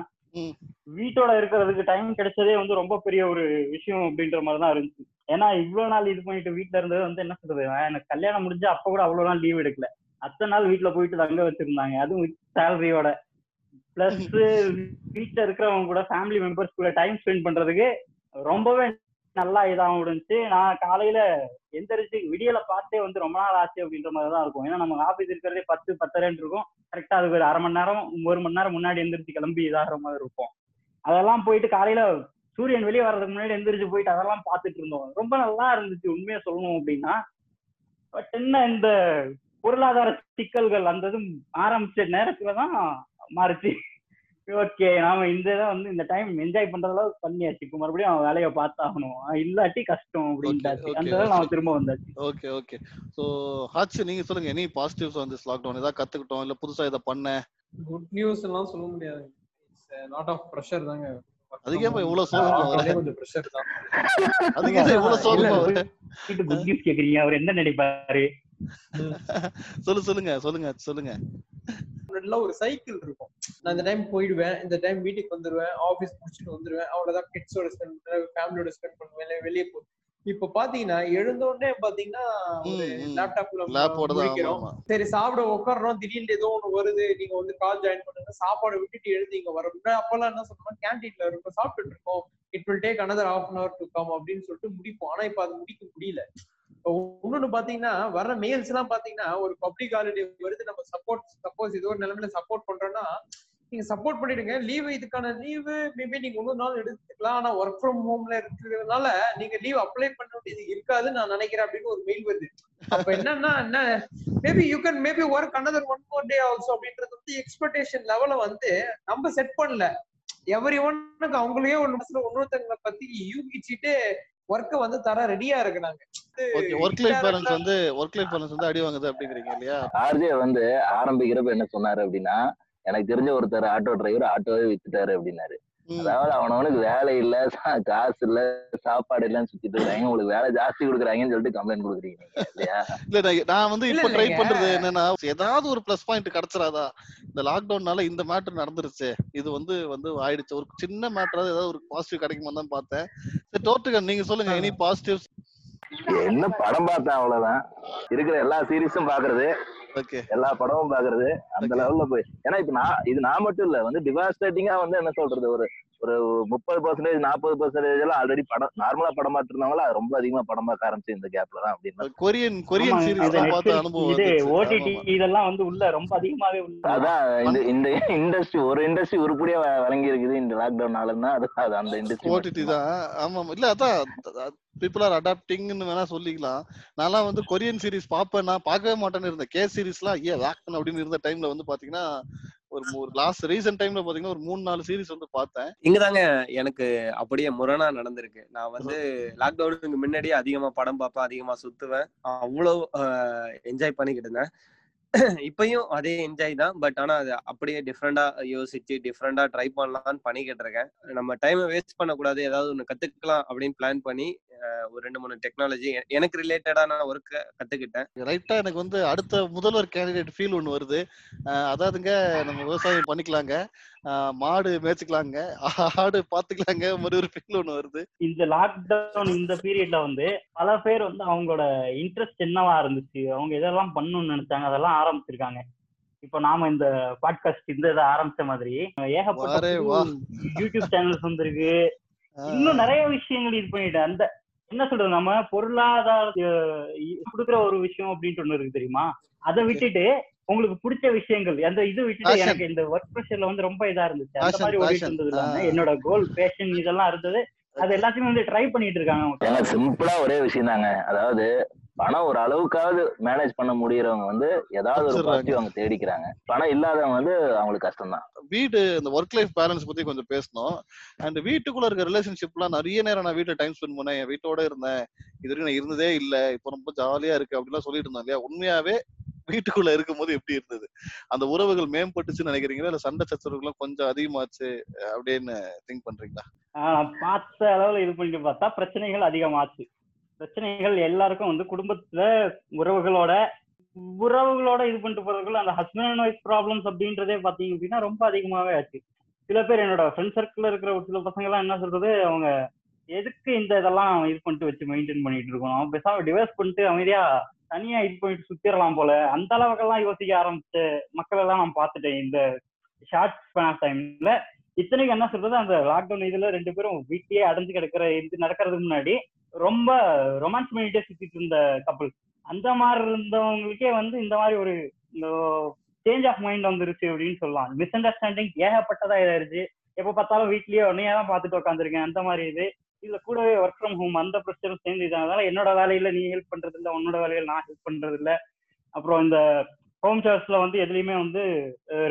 D: வீட்டோட இருக்கிறதுக்கு டைம் கிடைச்சதே வந்து ரொம்ப பெரிய ஒரு விஷயம் அப்படின்ற மாதிரி தான் இருந்துச்சு. ஏன்னா இவ்வளவு நாள் இது பண்ணிட்டு வீட்ல இருந்தது வந்து என்ன சொல்றது? எனக்கு கல்யாணம் முடிஞ்சு அப்ப கூட அவ்வளவு நாள் லீவ் எடுக்கல. அத்தனை நாள் வீட்ல போயிட்டு தங்க வச்சிருந்தாங்க. அதுவும் சேலரியோட பிளஸ் வீட்ல இருக்கிறவங்க கூட ஃபேமிலி மெம்பர்ஸ் கூட டைம் ஸ்பெண்ட் பண்றதுக்கு ரொம்பவே நல்லா இதாகவும் இருந்துச்சு நான் காலையில எந்திரிச்சு விடியல பார்த்தே வந்து ரொம்ப நாள் ஆச்சு அப்படின்ற மாதிரி தான் இருக்கும். ஏன்னா நம்ம ஆபீஸ் இருக்கிறதே பத்து பத்தரைன்னு இருக்கும். கரெக்டா அதுக்கு ஒரு அரை மணி நேரம் ஒரு மணி நேரம் முன்னாடி எந்திரிச்சு கிளம்பி இதாகிற மாதிரி இருக்கும். அதெல்லாம் போயிட்டு காலையில சூரியன் வெளியே வர்றதுக்கு முன்னாடி எந்திரிச்சு போயிட்டு அதெல்லாம் பார்த்துட்டு இருந்தோம். ரொம்ப நல்லா இருந்துச்சு உண்மையா சொல்லணும் அப்படின்னா. பட் என்ன இந்த பொருளாதார சிக்கல்கள் அந்த இது ஆரம்பிச்ச நேரத்துல தான் மாறுச்சு. ஓகே நாம இந்த இதை வந்து இந்த டைம் என்ஜாய் பண்ற அளவுக்கு பண்ணியாச்சு. இப்போ மறுபடியும் அவன் வேலையை பார்த்தாகணும். இல்லாட்டி கஷ்டம் அப்படின்ட்டாச்சு.
C: Okay,
D: அந்த நாம திரும்ப வந்தாச்சு.
C: ஓகே ஓகே ஸோ ஹாட்ஸ் நீங்க சொல்லுங்க எனி பாசிட்டிவ்ஸ் வந்து லாக்டவுன் ஏதாவது கத்துக்கிட்டோம் இல்ல புதுசா இதை பண்ண?
F: குட் நியூஸ் எல்லாம் சொல்ல முடியாது. லாட் ஆஃப் ப்ரெஷர் தாங்க.
C: அதுக்கு ஏன் இவ்வளவு சோகமா அதுக்கு இவ்வளவு சோகமா
D: கேக்குறீங்க அவர் என்ன நினைப்பாரு?
C: சொல்லு சொல்லுங்க சொல்லுங்க சொல்லுங்க.
F: முன்னாடிலாம் ஒரு சைக்கிள் இருக்கும். நான் இந்த டைம் போயிடுவேன் இந்த டைம் வீட்டுக்கு வந்துருவேன் ஆபீஸ் முடிச்சுட்டு வந்துருவேன் அவ்வளவுதான். கிட்ஸோட ஸ்பெண்ட் பண்ணுவேன் ஃபேமிலியோட ஸ்பெண்ட் பண்ணுவேன் வெளியே போ இப்ப பாத்தீங்கன்னா எழுந்த உடனே பாத்தீங்கன்னா. லேப்டாப்ல. சரி சாப்பிட உட்காடுறோம் திடீர்னு ஏதோ ஒண்ணு வருது. நீங்க வந்து கால் ஜாயின் பண்ணுங்க. சாப்பாடு விட்டுட்டு எழுந்து இங்க வர அப்பெல்லாம் என்ன சொல்றோம் கேன்டீன்ல இருக்கும் சாப்பிட்டுட்டு இருக்கோம் it will take another half an hour to come அப்படின்னு சொல்லிட்டு முடிப்போம். ஆனா இப்ப அது முடிக்க முடியல. இன்னொன்னு பாத்தீங்கன்னா வர்ற மெயில்ஸ் எல்லாம் பாத்தீங்கன்னா ஒரு பப்ளிக் ஹாலிடே வருது. நம்ம சப்போர்ட் சப்போஸ் ஏதோ ஒரு நிலைமையில சப்போர்ட் பண்றோம்னா நீங்க சப்போர்ட் பண்ணிடுங்க. லீவு இதுக்கான லீவு மேபி நீங்க இன்னொரு நாள் எடுத்துக்கலாம். ஆனா ஒர்க் ஃப்ரம் ஹோம்ல இருக்கிறதுனால நீங்க லீவ் அப்ளை பண்ண வேண்டியது இருக்காதுன்னு நான் நினைக்கிறேன் அப்படின்னு ஒரு மெயில் வருது. அப்ப என்னன்னா என்ன maybe you can maybe work another one more day also அப்படின்றது வந்து எக்ஸ்பெக்டேஷன் லெவல வந்து நம்ம செட் பண்ணல. எவரி ஒன்னுக்கு அவங்களையே ஒரு நிமிஷத்துல இன்னொருத்தங்களை பத்தி யூகிச்சுட்டு ஒர்க்க வந்து தர ரெடியா இருக்கு நாங்க
C: ஓகே ஒர்க் லைஃப் பேலன்ஸ் வந்து ஒர்க் லைஃப் பேலன்ஸ் வந்து அடி வாங்குது அப்படிங்கிறீங்க இல்லையா?
B: ஆர்ஜே வந்து ஆரம்பிக்கிறப்ப என்ன சொன்னாரு அப்படின்னா எனக்கு தெரிஞ்ச ஒருத்தர் ஆட்டோ டிரைவர் ஆட்டோவே வித்துட்டாரு அப்படின்னாரு. அதாவது அவனவனுக்கு வேலை இல்ல காசு இல்ல சாப்பாடு இல்லன்னு சுத்திட்டு இருக்காங்க உங்களுக்கு வேலை ஜாஸ்தி கொடுக்குறாங்கன்னு சொல்லிட்டு கம்ப்ளைண்ட் கொடுக்குறீங்க
C: இல்ல நான் வந்து இப்ப ட்ரை. பண்றது என்னன்னா ஏதாவது ஒரு ப்ளஸ் பாயிண்ட் கிடைச்சிராதா? இந்த லாக்டவுன்னால இந்த மேட்டர் நடந்துருச்சு. இது வந்து வந்து ஆயிடுச்சு. ஒரு சின்ன மேட்டராவது ஏதாவது ஒரு பாசிட்டிவ் கிடைக்குமா தான் பார்த்தேன். சரி டோட்டுகன் நீங்க சொல்லுங்க எனி பாசிட்டிவ்ஸ்
B: என்ன படம் பார்த்தேன் அவ்வளவுதான். இருக்கிற எல்லா சீரீஸும் பாக்குறது எல்லா படமும் பாக்குறது அந்த. லெவல்ல போய் ஏன்னா இப்ப நான் இது நான் மட்டும் இல்ல வந்து டிவாஸ்டேட்டிங்கா வந்து என்ன சொல்றது ஒரு ஒரு முப்பது பர்சன்டேஜ் நாற்பது பர்சன்டேஜ் எல்லாம் ஆல்ரெடி படம் நார்மலா படம் பார்த்துட்டு இருந்தவங்கள ரொம்ப அதிகமா படம் பார்க்க ஆரம்பிச்சு இந்த கேப்ல தான் அப்படின்னு
C: கொரியன் கொரியன் சீரிஸ்.
D: இதெல்லாம் வந்து உள்ள ரொம்ப அதிகமாவே உள்ள.
B: அதான் இந்த இந்த இண்டஸ்ட்ரி ஒரு இண்டஸ்ட்ரி உருப்படியா வழங்கி இருக்குது இந்த லாக்டவுனால தான் அது அந்த இண்டஸ்ட்ரி
C: ஓடிடி தான். ஆமா ஆமா. இல்ல அதான் பீப்புள் ஆர் அடாப்டிங்னு வேணா சொல்லிக்கலாம். நான்லாம் வந்து கொரியன் சீரிஸ் பார்ப்பேன். நான் பார்க்கவே மாட்டேன்னு இருந்தேன். கே சீரிஸ்லாம் ஏ வேக்டன் அப்படின்னு இருந்த டைம்ல வந்து பாத்தீங்கன்னா ஒரு ஒரு லாஸ்ட் ரீசன்ட் டைம்ல பாத்தீங்கன்னா ஒரு மூணு நாலு சீரிஸ் வந்து பார்த்தேன்
G: இங்கதாங்க எனக்கு அப்படியே முரணா நடந்திருக்கு. நான் வந்து லாக்டவுனுக்கு முன்னாடியே அதிகமா படம் பார்ப்பேன் அதிகமா சுத்துவேன். அவ்வளவு என்ஜாய் பண்ணிக்கிட்டு இருந்தேன். இப்பயும் அதே என்ஜாய் தான். பட் ஆனா அது அப்படியே டிஃப்ரெண்டா யோசிச்சு டிஃப்ரெண்டா ட்ரை பண்ணலாம்னு பண்ணிக்கிட்டு இருக்கேன். நம்ம டைமை வேஸ்ட் பண்ணக்கூடாது. ஏதாவது ஒண்ணு கத்துக்கலாம் அப்படின்னு பிளான் பண்ணி ஒரு ரெண்டு மூணு டெக்னாலஜி எனக்கு ரிலேட்டடான ஒர்க்கை கத்துக்கிட்டேன்.
C: ரைட்டா எனக்கு வந்து அடுத்த முதல்வர் கேண்டிடேட் ஃபீல் ஒன்று வருது. அதாவதுங்க நம்ம விவசாயம் பண்ணிக்கலாங்க. மாடு மேய்ச்சிக்கலாங்க. ஆடு பாத்துக்கலாங்க. மாதிரி ஒரு ஃபீல் ஒன்று வருது.
D: இந்த லாக்டவுன் இந்த பீரியட்ல வந்து பல பேர் வந்து அவங்களோட இன்ட்ரெஸ்ட் என்னவா இருந்துச்சு? அவங்க எதெல்லாம் பண்ணணும்னு நினைச்சாங்க? அதெல்லாம் ஆரம்பிச்சிருக்காங்க. இப்போ நாம இந்த பாட்காஸ்ட் இந்த இதை ஆரம்பிச்ச மாதிரி ஏகப்பட்ட. யூடியூப் சேனல்ஸ் வந்திருக்கு. இன்னும் நிறைய விஷயங்கள் இது பண்ணிட்டு அந்த என்ன சொல்றது நம்ம பொருளாதார கொடுக்குற ஒரு விஷயம் அப்படின்ட்டு ஒண்ணு இருக்கு தெரியுமா? அதை விட்டுட்டு உங்களுக்கு பிடிச்ச விஷயங்கள் அந்த இது விட்டுட்டு. எனக்கு இந்த ஒர்க் ப்ரெஷர்ல வந்து ரொம்ப இதா இருந்துச்சு. அந்த மாதிரி ஓடிட்டு. இருந்தது இல்லாம. என்னோட கோல் பேஷன் இதெல்லாம் இருந்தது. அது எல்லாத்தையுமே வந்து ட்ரை பண்ணிட்டு இருக்காங்க.
B: ஏன்னா சிம்பிளா ஒரே விஷயம் தாங்க அதாவது பணம் ஒரு அளவுக்காவது மேனேஜ் பண்ண முடியறவங்க வந்து ஏதாவது ஒரு. பாசிட்டிவ் அவங்க தேடிக்கிறாங்க. பணம் இல்லாதவங்க வந்து அவங்களுக்கு கஷ்டம் தான்
C: வீடு இந்த ஒர்க் லைஃப் பேலன்ஸ் பத்தி கொஞ்சம் பேசணும். அண்ட் வீட்டுக்குள்ள இருக்க ரிலேஷன்ஷிப்லாம் நிறைய நேரம் நான் வீட்டுல டைம் ஸ்பெண்ட் பண்ணேன். என் வீட்டோட இருந்தேன். இது வரைக்கும் நான் இருந்ததே இல்ல. இப்போ ரொம்ப ஜாலியா இருக்கு அப்படிலாம் சொல்லிட்டு இருந்தேன் இல்லையா? உண்மையாவே வீட்டுக்குள்ள இருக்கும்போது எப்படி இருந்தது? அந்த உறவுகள் மேம்பட்டுச்சுன்னு நினைக்கிறீங்களா? இல்ல சண்டை சச்சரவுகளும் கொஞ்சம் அதிகமாச்சு அப்படின்னு திங்க் பண்றீங்களா?
D: பார்த்த அளவுல இது பண்ணிட்டு பார்த்தா பிரச்சனைகள் அதிகமாச்சு. பிரச்சனைகள் எல்லாருக்கும் வந்து குடும்பத்துல உறவுகளோட உறவுகளோட இது பண்ணிட்டு போறதுக்குள்ள அந்த ஹஸ்பண்ட் அண்ட் ஒய்ஃப் ப்ராப்ளம்ஸ் அப்படின்றதே பாத்தீங்க அப்படின்னா ரொம்ப அதிகமாவே ஆச்சு. சில பேர் என்னோட ஃப்ரெண்ட் சர்க்கிள் இருக்கிற ஒரு சில பசங்க எல்லாம் என்ன சொல்றது அவங்க எதுக்கு இந்த இதெல்லாம் இது பண்ணிட்டு வச்சு மெயின்டைன் பண்ணிட்டு இருக்கோம்? அவன் பேசாம டிவைஸ் பண்ணிட்டு அமைதியா தனியா இது பண்ணிட்டு சுத்திரலாம் போல. அந்த அளவுக்கெல்லாம் யோசிக்க ஆரம்பிச்ச மக்கள் எல்லாம் நான் பார்த்துட்டேன் இந்த ஷார்ட் ஸ்பேன் ஆஃப் டைம்ல இத்தனைக்கு என்ன சொல்றது அந்த லாக்டவுன் இதுல ரெண்டு பேரும் வீட்லயே அடைஞ்சு கிடக்கிற இது நடக்கிறதுக்கு முன்னாடி ரொம்ப ரொமான்ஸ் பண்ணிட்டே சுத்திட்டு இருந்த கப்பல் அந்த மாதிரி இருந்தவங்களுக்கே வந்து இந்த மாதிரி ஒரு சேஞ்ச் ஆஃப் மைண்ட் வந்துருச்சு அப்படின்னு சொல்லலாம். மிஸ் அண்டர்ஸ்டாண்டிங் ஏகப்பட்டதா இதாயிருச்சு. எப்ப பார்த்தாலும் வீட்லயே உன்னையே தான் பார்த்துட்டு உட்காந்துருக்கேன் அந்த மாதிரி இது. இதுல கூடவே ஒர்க் ஃப்ரம் ஹோம் அந்த பிரச்சனையும் சேர்ந்து இதனால என்னோட வேலையில நீ ஹெல்ப் பண்றது இல்ல உன்னோட வேலையில நான் ஹெல்ப் பண்றது இல்ல. அப்புறம் இந்த ஹோம் சர்ஸ்ல வந்து எதுலயுமே வந்து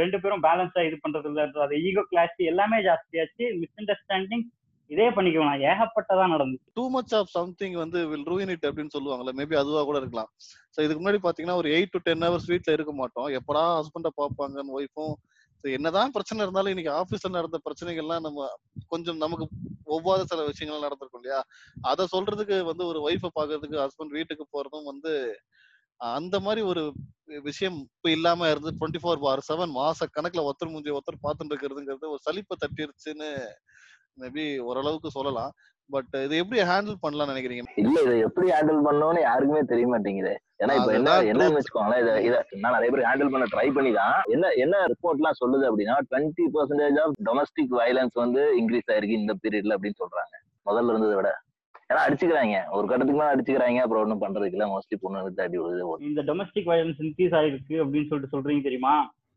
D: ரெண்டு பேரும் பேலன்ஸா இது பண்றது இல்ல அது ஈகோ கிளாஸ் எல்லாமே ஜாஸ்தியாச்சு. மிஸ் அண்டர்ஸ்டாண்டிங் இதே பண்ணிக்கலாம் ஏகப்பட்டதா நடந்து
C: டூ மச் ஆஃப் சம்திங் வந்து வில் ரூயின் இட் அப்படின்னு சொல்லுவாங்கல்ல. மேபி அதுவா கூட இருக்கலாம். ஸோ இதுக்கு முன்னாடி பாத்தீங்கன்னா ஒரு எயிட் டு டென் ஹவர்ஸ் வீட்ல இருக்க மாட்டோம். எப்படா ஹஸ்பண்ட பார்ப்பாங்கன்னு ஒய்ஃபும் என்னதான் பிரச்சனை இருந்தாலும் இன்னைக்கு ஆபீஸ்ல நடந்த பிரச்சனைகள்லாம் நம்ம கொஞ்சம் நமக்கு ஒவ்வாத சில விஷயங்கள் நடந்திருக்கும் இல்லையா? அதை சொல்றதுக்கு வந்து ஒரு ஒய்ஃபை பாக்குறதுக்கு ஹஸ்பண்ட் வீட்டுக்கு போறதும் வந்து அந்த மாதிரி ஒரு விஷயம் இப்ப இல்லாம இருந்து டுவெண்ட்டி ஃபோர் பார் செவன் மாச கணக்குல ஒருத்தர் மூஞ்சி ஒருத்தர் பார்த்துட்டு இருக்கிறதுங்கிறது ஒரு சலிப்பை தட்டிருச்சுன்னு மேபி ஓரளவுக்கு சொல்லலாம். பட் இது எப்படி ஹேண்டில் பண்ணலாம்னு நினைக்கிறீங்க?
B: இல்ல இதை எப்படி ஹேண்டில் பண்ணணும்னு யாருக்குமே தெரிய மாட்டேங்குது. ஏன்னா இப்ப என்ன என்னன்னு
C: truth.
B: வச்சுக்கோங்களேன் இதை இதை நான் நிறைய பேர் ஹேண்டில் பண்ண ட்ரை பண்ணி தான் என்ன என்ன ரிப்போர்ட் எல்லாம் சொல்லுது அப்படின்னா twenty percentage of domestic violence வந்து இன்க்ரீஸ் ஆயிருக்கு இந்த பீரியட்ல அப்படின்னு சொல்றாங்க. முதல்ல இருந்ததை விட. ஏன்னா அடிச்சுக்கிறாங்க. ஒரு கட்டத்துக்கு மேல அடிச்சுக்கிறாங்க. அப்புறம் ஒன்றும் பண்றதுக்கு இல்ல. மோஸ்ட்லி பொண்ணு அடி விடுது
D: இந்த டொமஸ்டிக் வயலன்ஸ் இன்க்ரீஸ் ஆயிருக்கு அப்படின்னு சொல்லிட்டு சொல்றீங்க தெரியுமா?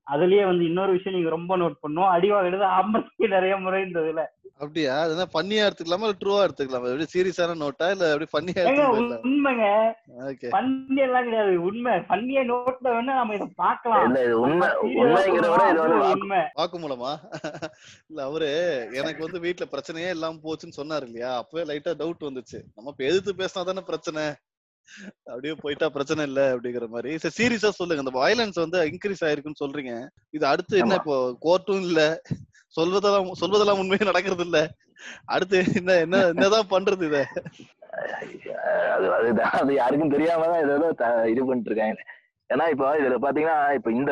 D: அதுலயே வந்து இன்னொரு விஷயம் நீங்க ரொம்ப நோட் பண்ணும் அடி வாங்குறது ஆம்பளைக்கு நிறைய முறை இருந்ததுல
C: அப்படியா? அது என்ன பண்ணியா எடுத்துக்கலாமா? இல்ல ட்ரூவா எடுத்துக்கலாமா? எப்படி சீரியஸான நோட்டா இல்ல எப்படி பண்ணியா
D: உண்மைங்க.
C: ஓகே
D: பண்ணி எல்லாம் கிடையாது. உண்மை. பண்ணிய நோட்ல வேணா நம்ம இதை பார்க்கலாம்.
B: இல்ல இது உண்மை.
D: Serious ஆ
B: உண்மைங்கிற விட இது வந்து
D: உண்மை.
C: வாக்குமூலமா இல்ல அவரு எனக்கு வந்து வீட்ல பிரச்சனையே இல்லாம போச்சுன்னு சொன்னாரு இல்லையா? அப்பவே லைட்டா டவுட் வந்துச்சு. நம்ம இப்ப எதிர்த்து பேசினா தானே பிரச்சனை? அப்படியே போயிட்டா பிரச்சனை இல்ல அப்படிங்கிற மாதிரி. சரி சீரியஸா சொல்லுங்க. இந்த வயலன்ஸ் வந்து இன்க்ரீஸ் ஆயிருக்குன்னு சொல்றீங்க. இது அடுத்து என்ன. இப்போ கோர்ட்டும் இல்ல. சொல்வதெல்லாம் சொல்வதெல்லாம் உண்மையே நடக்கிறது இல்ல. அடுத்து என்ன என்ன என்னதான் பண்றது இத?
B: அது அதுதான் அது யாருக்கும் தெரியாம தான் ஏதோ இது பண்ணிட்டு இருக்காங்க ஏன்னா இப்போ இதுல பாத்தீங்கன்னா இப்ப இந்த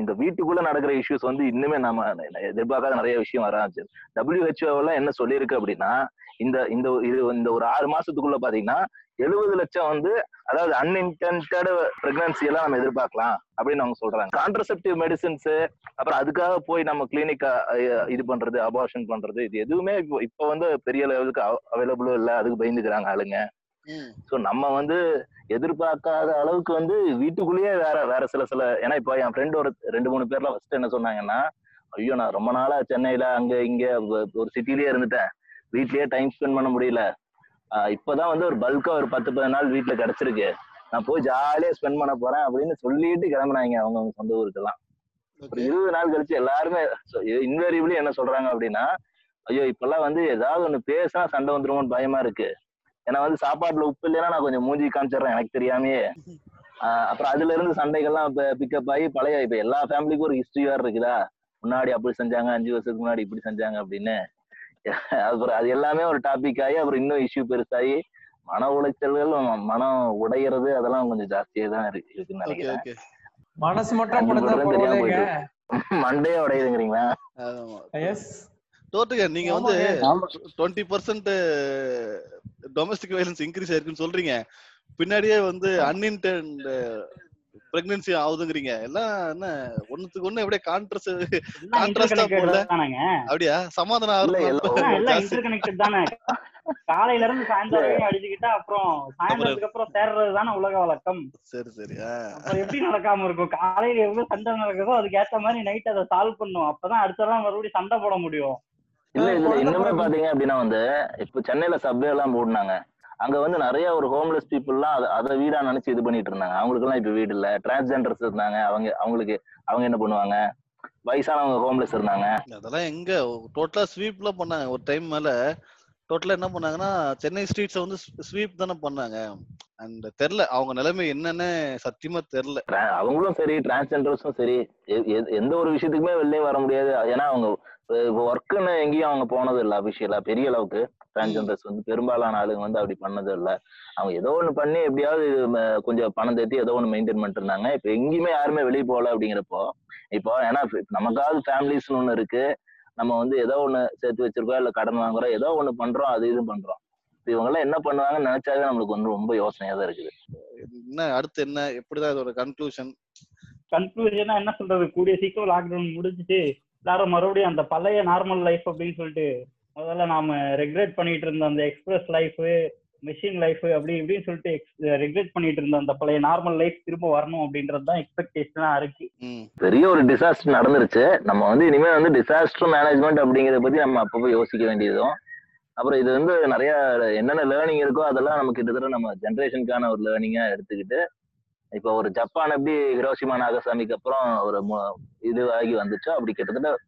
B: இந்த- வீட்டுக்குள்ள நடக்கிற இஷ்யூஸ் வந்து இன்னுமே நம்ம எதிர்பார்க்காத நிறைய விஷயம் வர ஆரம்பிச்சு WHO எல்லாம் என்ன சொல்லியிருக்கு அப்படின்னா இந்த இந்த இது இந்த ஒரு ஆறு மாசத்துக்குள்ள பாத்தீங்கன்னா எழுபது லட்சம் வந்து அதாவது அன்இன்டென்டட் பிரெக்னன்சி எல்லாம் நம்ம எதிர்பார்க்கலாம் அப்படின்னு அவங்க சொல்றாங்க. கான்ட்ரசெப்டிவ் மெடிசின்ஸ் அப்புறம் அதுக்காக போய் நம்ம கிளினிக் இது பண்றது அபார்ஷன் பண்றது இது எதுவுமே இப்போ இப்போ வந்து பெரிய லெவலுக்கு அவைலபிளும் இல்ல. அதுக்கு பயந்துக்கிறாங்க ஆளுங்க. சோ நம்ம வந்து எதிர்பார்க்காத அளவுக்கு வந்து வீட்டுக்குள்ளேயே வேற வேற சில சில ஏன்னா இப்போ என் ஃப்ரெண்ட் ஒரு ரெண்டு மூணு பேர்லாம் ஃபர்ஸ்ட் என்ன சொன்னாங்கன்னா ஐயோ நான் ரொம்ப நாளா சென்னையில அங்க இங்க ஒரு சிட்டிலேயே இருந்துட்டேன். வீட்லயே டைம் ஸ்பெண்ட் பண்ண முடியல. இப்பதான் வந்து ஒரு பல்கா ஒரு பத்து பதினாலு நாள் வீட்டுல கிடைச்சிருக்கு. நான் போய் ஜாலியா ஸ்பெண்ட் பண்ண போறேன் அப்படின்னு சொல்லிட்டு கிளம்புனாங்க அவங்க அவங்க சொந்த ஊருக்கெல்லாம். ஒரு
C: okay.
B: இருபது நாள் கழிச்சு எல்லாருமே இன்வேரியபிளி என்ன சொல்றாங்க அப்படின்னா ஐயோ இப்பெல்லாம் வந்து ஏதாவது ஒண்ணு பேசினா சண்டை வந்துருமோன்னு பயமா இருக்கு. ஏன்னா வந்து சாப்பாட்டுல உப்பு இல்லைன்னா நான் கொஞ்சம் மூஞ்சி காமிச்சிடுறேன் எனக்கு தெரியாமையே. அப்புறம் அதுல இருந்து சண்டைகள்லாம் பிக்கப் ஆகி பழைய இப்ப எல்லா ஃபேமிலிக்கும் ஒரு ஹிஸ்டரி வேற இருக்குதா? முன்னாடி அப்படி செஞ்சாங்க அஞ்சு வருஷத்துக்கு முன்னாடி இப்படி செஞ்சாங்க அப்படின்னு. அப்புறம் அது எல்லாமே ஒரு டாபிக் ஆகி அப்புறம் இன்னும் இஷ்யூ பெருசாகி மன உளைச்சல்கள் மனம் உடையிறது அதெல்லாம் கொஞ்சம் ஜாஸ்தியா தான் இருக்கு இருக்குன்னு
C: ஓகே
B: நினைக்கிறேன்.
C: ஓகே
F: மனசு மட்டும்
B: தெரியாம
F: பரவாயில்லைங்க
B: மண்டையே உடையுதுங்கிறீங்களா?
F: எஸ்
C: நீங்க வந்து. Twenty percent domestic violence increase ஆயிருக்குன்னு சொல்றீங்க. பின்னாடியே வந்து அன்இன்டென்ட் பிரெக்னன்சி ஆகுதுங்கிறீங்க. எல்லாம் என்ன ஒண்ணுத்துக்கு ஒண்ணு எப்படியே கான்ட்ரஸ்
D: interconnected
C: போடல? அப்படியா? சமாதானம்
B: இல்ல,
C: ஆகுறது
B: எல்லாம்
D: ஆ, எல்லாம்
C: ஜாஸ்தி.
D: இன்டர்கனெக்டட் தானே. காலையில இருந்து சாயந்தரம் அடிச்சுக்கிட்டா அப்புறம் சாயந்தரத்துக்கு அப்புறம் சேர்றது தானே உலக வழக்கம்.
C: சரி சரி
D: எப்படி நடக்காம இருக்கும்? காலையில எவ்வளவு சண்டை நடக்குதோ அதுக்கு ஏத்த மாதிரி நைட் அதை சால்வ் பண்ணும். அப்பதான் அடுத்ததான் மறுபடியும் சண்டை போட முடியும்.
B: இல்ல இதுல
F: குழந்தை
B: இன்னுமே பாத்தீங்க அப்படின்னா வந்து இப்ப சென்னையில சப்வே எல்லாம் போடுனாங்க. அங்க வந்து நிறைய ஒரு ஹோம்லெஸ் பீப்புள்லாம் அதை அதை வீடா நினைச்சு இது பண்ணிட்டு இருந்தாங்க. அவங்களுக்கு எல்லாம் இப்ப வீடு இல்ல. டிரான்ஸ்ஜெண்டர்ஸ் இருந்தாங்க. அவங்க அவங்களுக்கு அவங்க என்ன பண்ணுவாங்க? வயசானவங்க ஹோம்லெஸ் இருந்தாங்க.
C: அதெல்லாம் எங்க? டோட்டலா ஸ்வீப்ல பண்ணாங்க. ஒரு டைம் மேல டோட்டலா என்ன பண்ணாங்கன்னா சென்னை ஸ்ட்ரீட்ஸை வந்து ஸ்வீப் தானே பண்ணாங்க. அண்ட் தெரியல அவங்க நிலைமை என்னன்னு சத்தியமா தெரியல
B: அவங்களும் சரி டிரான்ஸ்ஜெண்டர்ஸும் சரி எ- எந்த ஒரு விஷயத்துக்குமே வெளியே வர முடியாது. ஏன்னா அவங்க ஒர்க்குன்னு எங்கேயும் அவங்க போனது இல்லை அபிஷியலா பெரிய அளவுக்கு. டிரான்ஸ்ஜெண்டர்ஸ் வந்து பெரும்பாலான ஆளுங்க வந்து அப்படி பண்ணது இல்லை அவங்க ஏதோ ஒன்று பண்ணி எப்படியாவது கொஞ்சம் பணம் தேத்தி ஏதோ ஒன்று மெயின்டைன் பண்ணிட்டு இருந்தாங்க இப்போ எங்கேயுமே யாருமே வெளியே போகல அப்படிங்கிறப்போ இப்போ ஏன்னா நமக்காவது ஃபேமிலிஸ்னு ஒன்று இருக்கு. நம்ம வந்து ஏதோ ஒண்ணு சேர்த்து வச்சிருக்கோம் இல்ல கடன் வாங்குறோம் ஏதோ ஒண்ணு பண்றோம் அது இது பண்றோம். இப்ப இவங்க எல்லாம் என்ன பண்ணுவாங்கன்னு நினைச்சாவே நம்மளுக்கு வந்து ரொம்ப யோசனையா தான் இருக்குது.
C: என்ன அடுத்து என்ன எப்படிதான் இதோட கன்க்ளூஷன்
D: கன்க்ளூஷனா என்ன சொல்றது? கூடிய சீக்கிரம் லாக்டவுன் முடிஞ்சுட்டு எல்லாரும் மறுபடியும் அந்த பழைய நார்மல் லைஃப் அப்படின்னு சொல்லிட்டு முதல்ல நாம ரெக்ரெட் பண்ணிட்டு இருந்த அந்த எக்ஸ்பிரஸ் லைஃப் மெஷின் லைஃப் அப்படி இப்படின்னு சொல்லிட்டு ரெக்ரெட் பண்ணிட்டு இருந்த அந்த பழைய நார்மல் லைஃப் திரும்ப வரணும் அப்படின்றது தான் எக்ஸ்பெக்டேஷனா இருக்கு.
B: பெரிய ஒரு டிசாஸ்டர் நடந்துருச்சு. நம்ம வந்து இனிமே வந்து டிசாஸ்டர் மேனேஜ்மெண்ட் அப்படிங்கறத பத்தி நம்ம அப்பப்போ யோசிக்க வேண்டியதும். அப்புறம் இது வந்து நிறைய என்னென்ன லேர்னிங் இருக்கோ அதெல்லாம் நம்ம கிட்டத்தட்ட நம்ம ஜென்ரேஷனுக்கான ஒரு லேர்னிங்கா எடுத்துக்கிட்டு இப்போ ஒரு ஜப்பான் எப்படி ஹிரோஷிமா நாகசாமிக்கு அப்புறம் ஒரு மு- இதுவாகி வந்துச்சோ அப்படி கிட்டத்தட்ட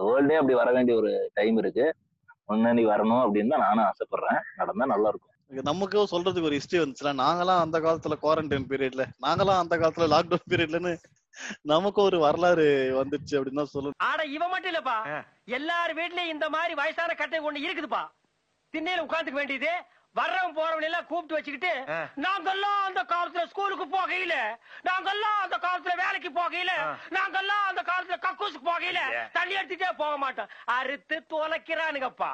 B: வேர்ல்டே அப்படி வர வேண்டிய ஒரு டைம் இருக்கு. முன்னாடி வரணும் அப்படின்னு தான் நானும் ஆசைப்படுறேன். நடந்தா நல்லா இருக்கும்.
C: இது நமக்கும் சொல்றதுக்கு ஒரு ஹிஸ்டரி வந்துச்சுல நாங்களாம் அந்த காலத்துல குவாரண்டைன் பீரியட்ல நாங்களாம் அந்த காலத்துல லாக்டவுன் பீரியட்லன்னு நமக்கும் ஒரு வரலாறு வந்துச்சு அப்படின்னு தான் சொல்லணும்.
A: ஆட இவன் மட்டும் இல்லப்பா. எல்லார் வீட்லயும் இந்த மாதிரி வயசான கட்டை ஒண்ணு இருக்குதுப்பா. திண்ணையில உட்கார்ந்துக்க வேண்டியது வர்றவன் போறவன் எல்லாம் கூப்பிட்டு வச்சுக்கிட்டு நாங்கெல்லாம் அந்த காலத்துல ஸ்கூலுக்கு போகையில நாங்கெல்லாம் அந்த காலத்துல வேலைக்கு போகையில நாங்கெல்லாம் அந்த காலத்துல கக்கூசுக்கு போகையில தண்ணி எடுத்துட்டே போக மாட்டோம். அறுத்து தொலைக்கிறானுங்கப்பா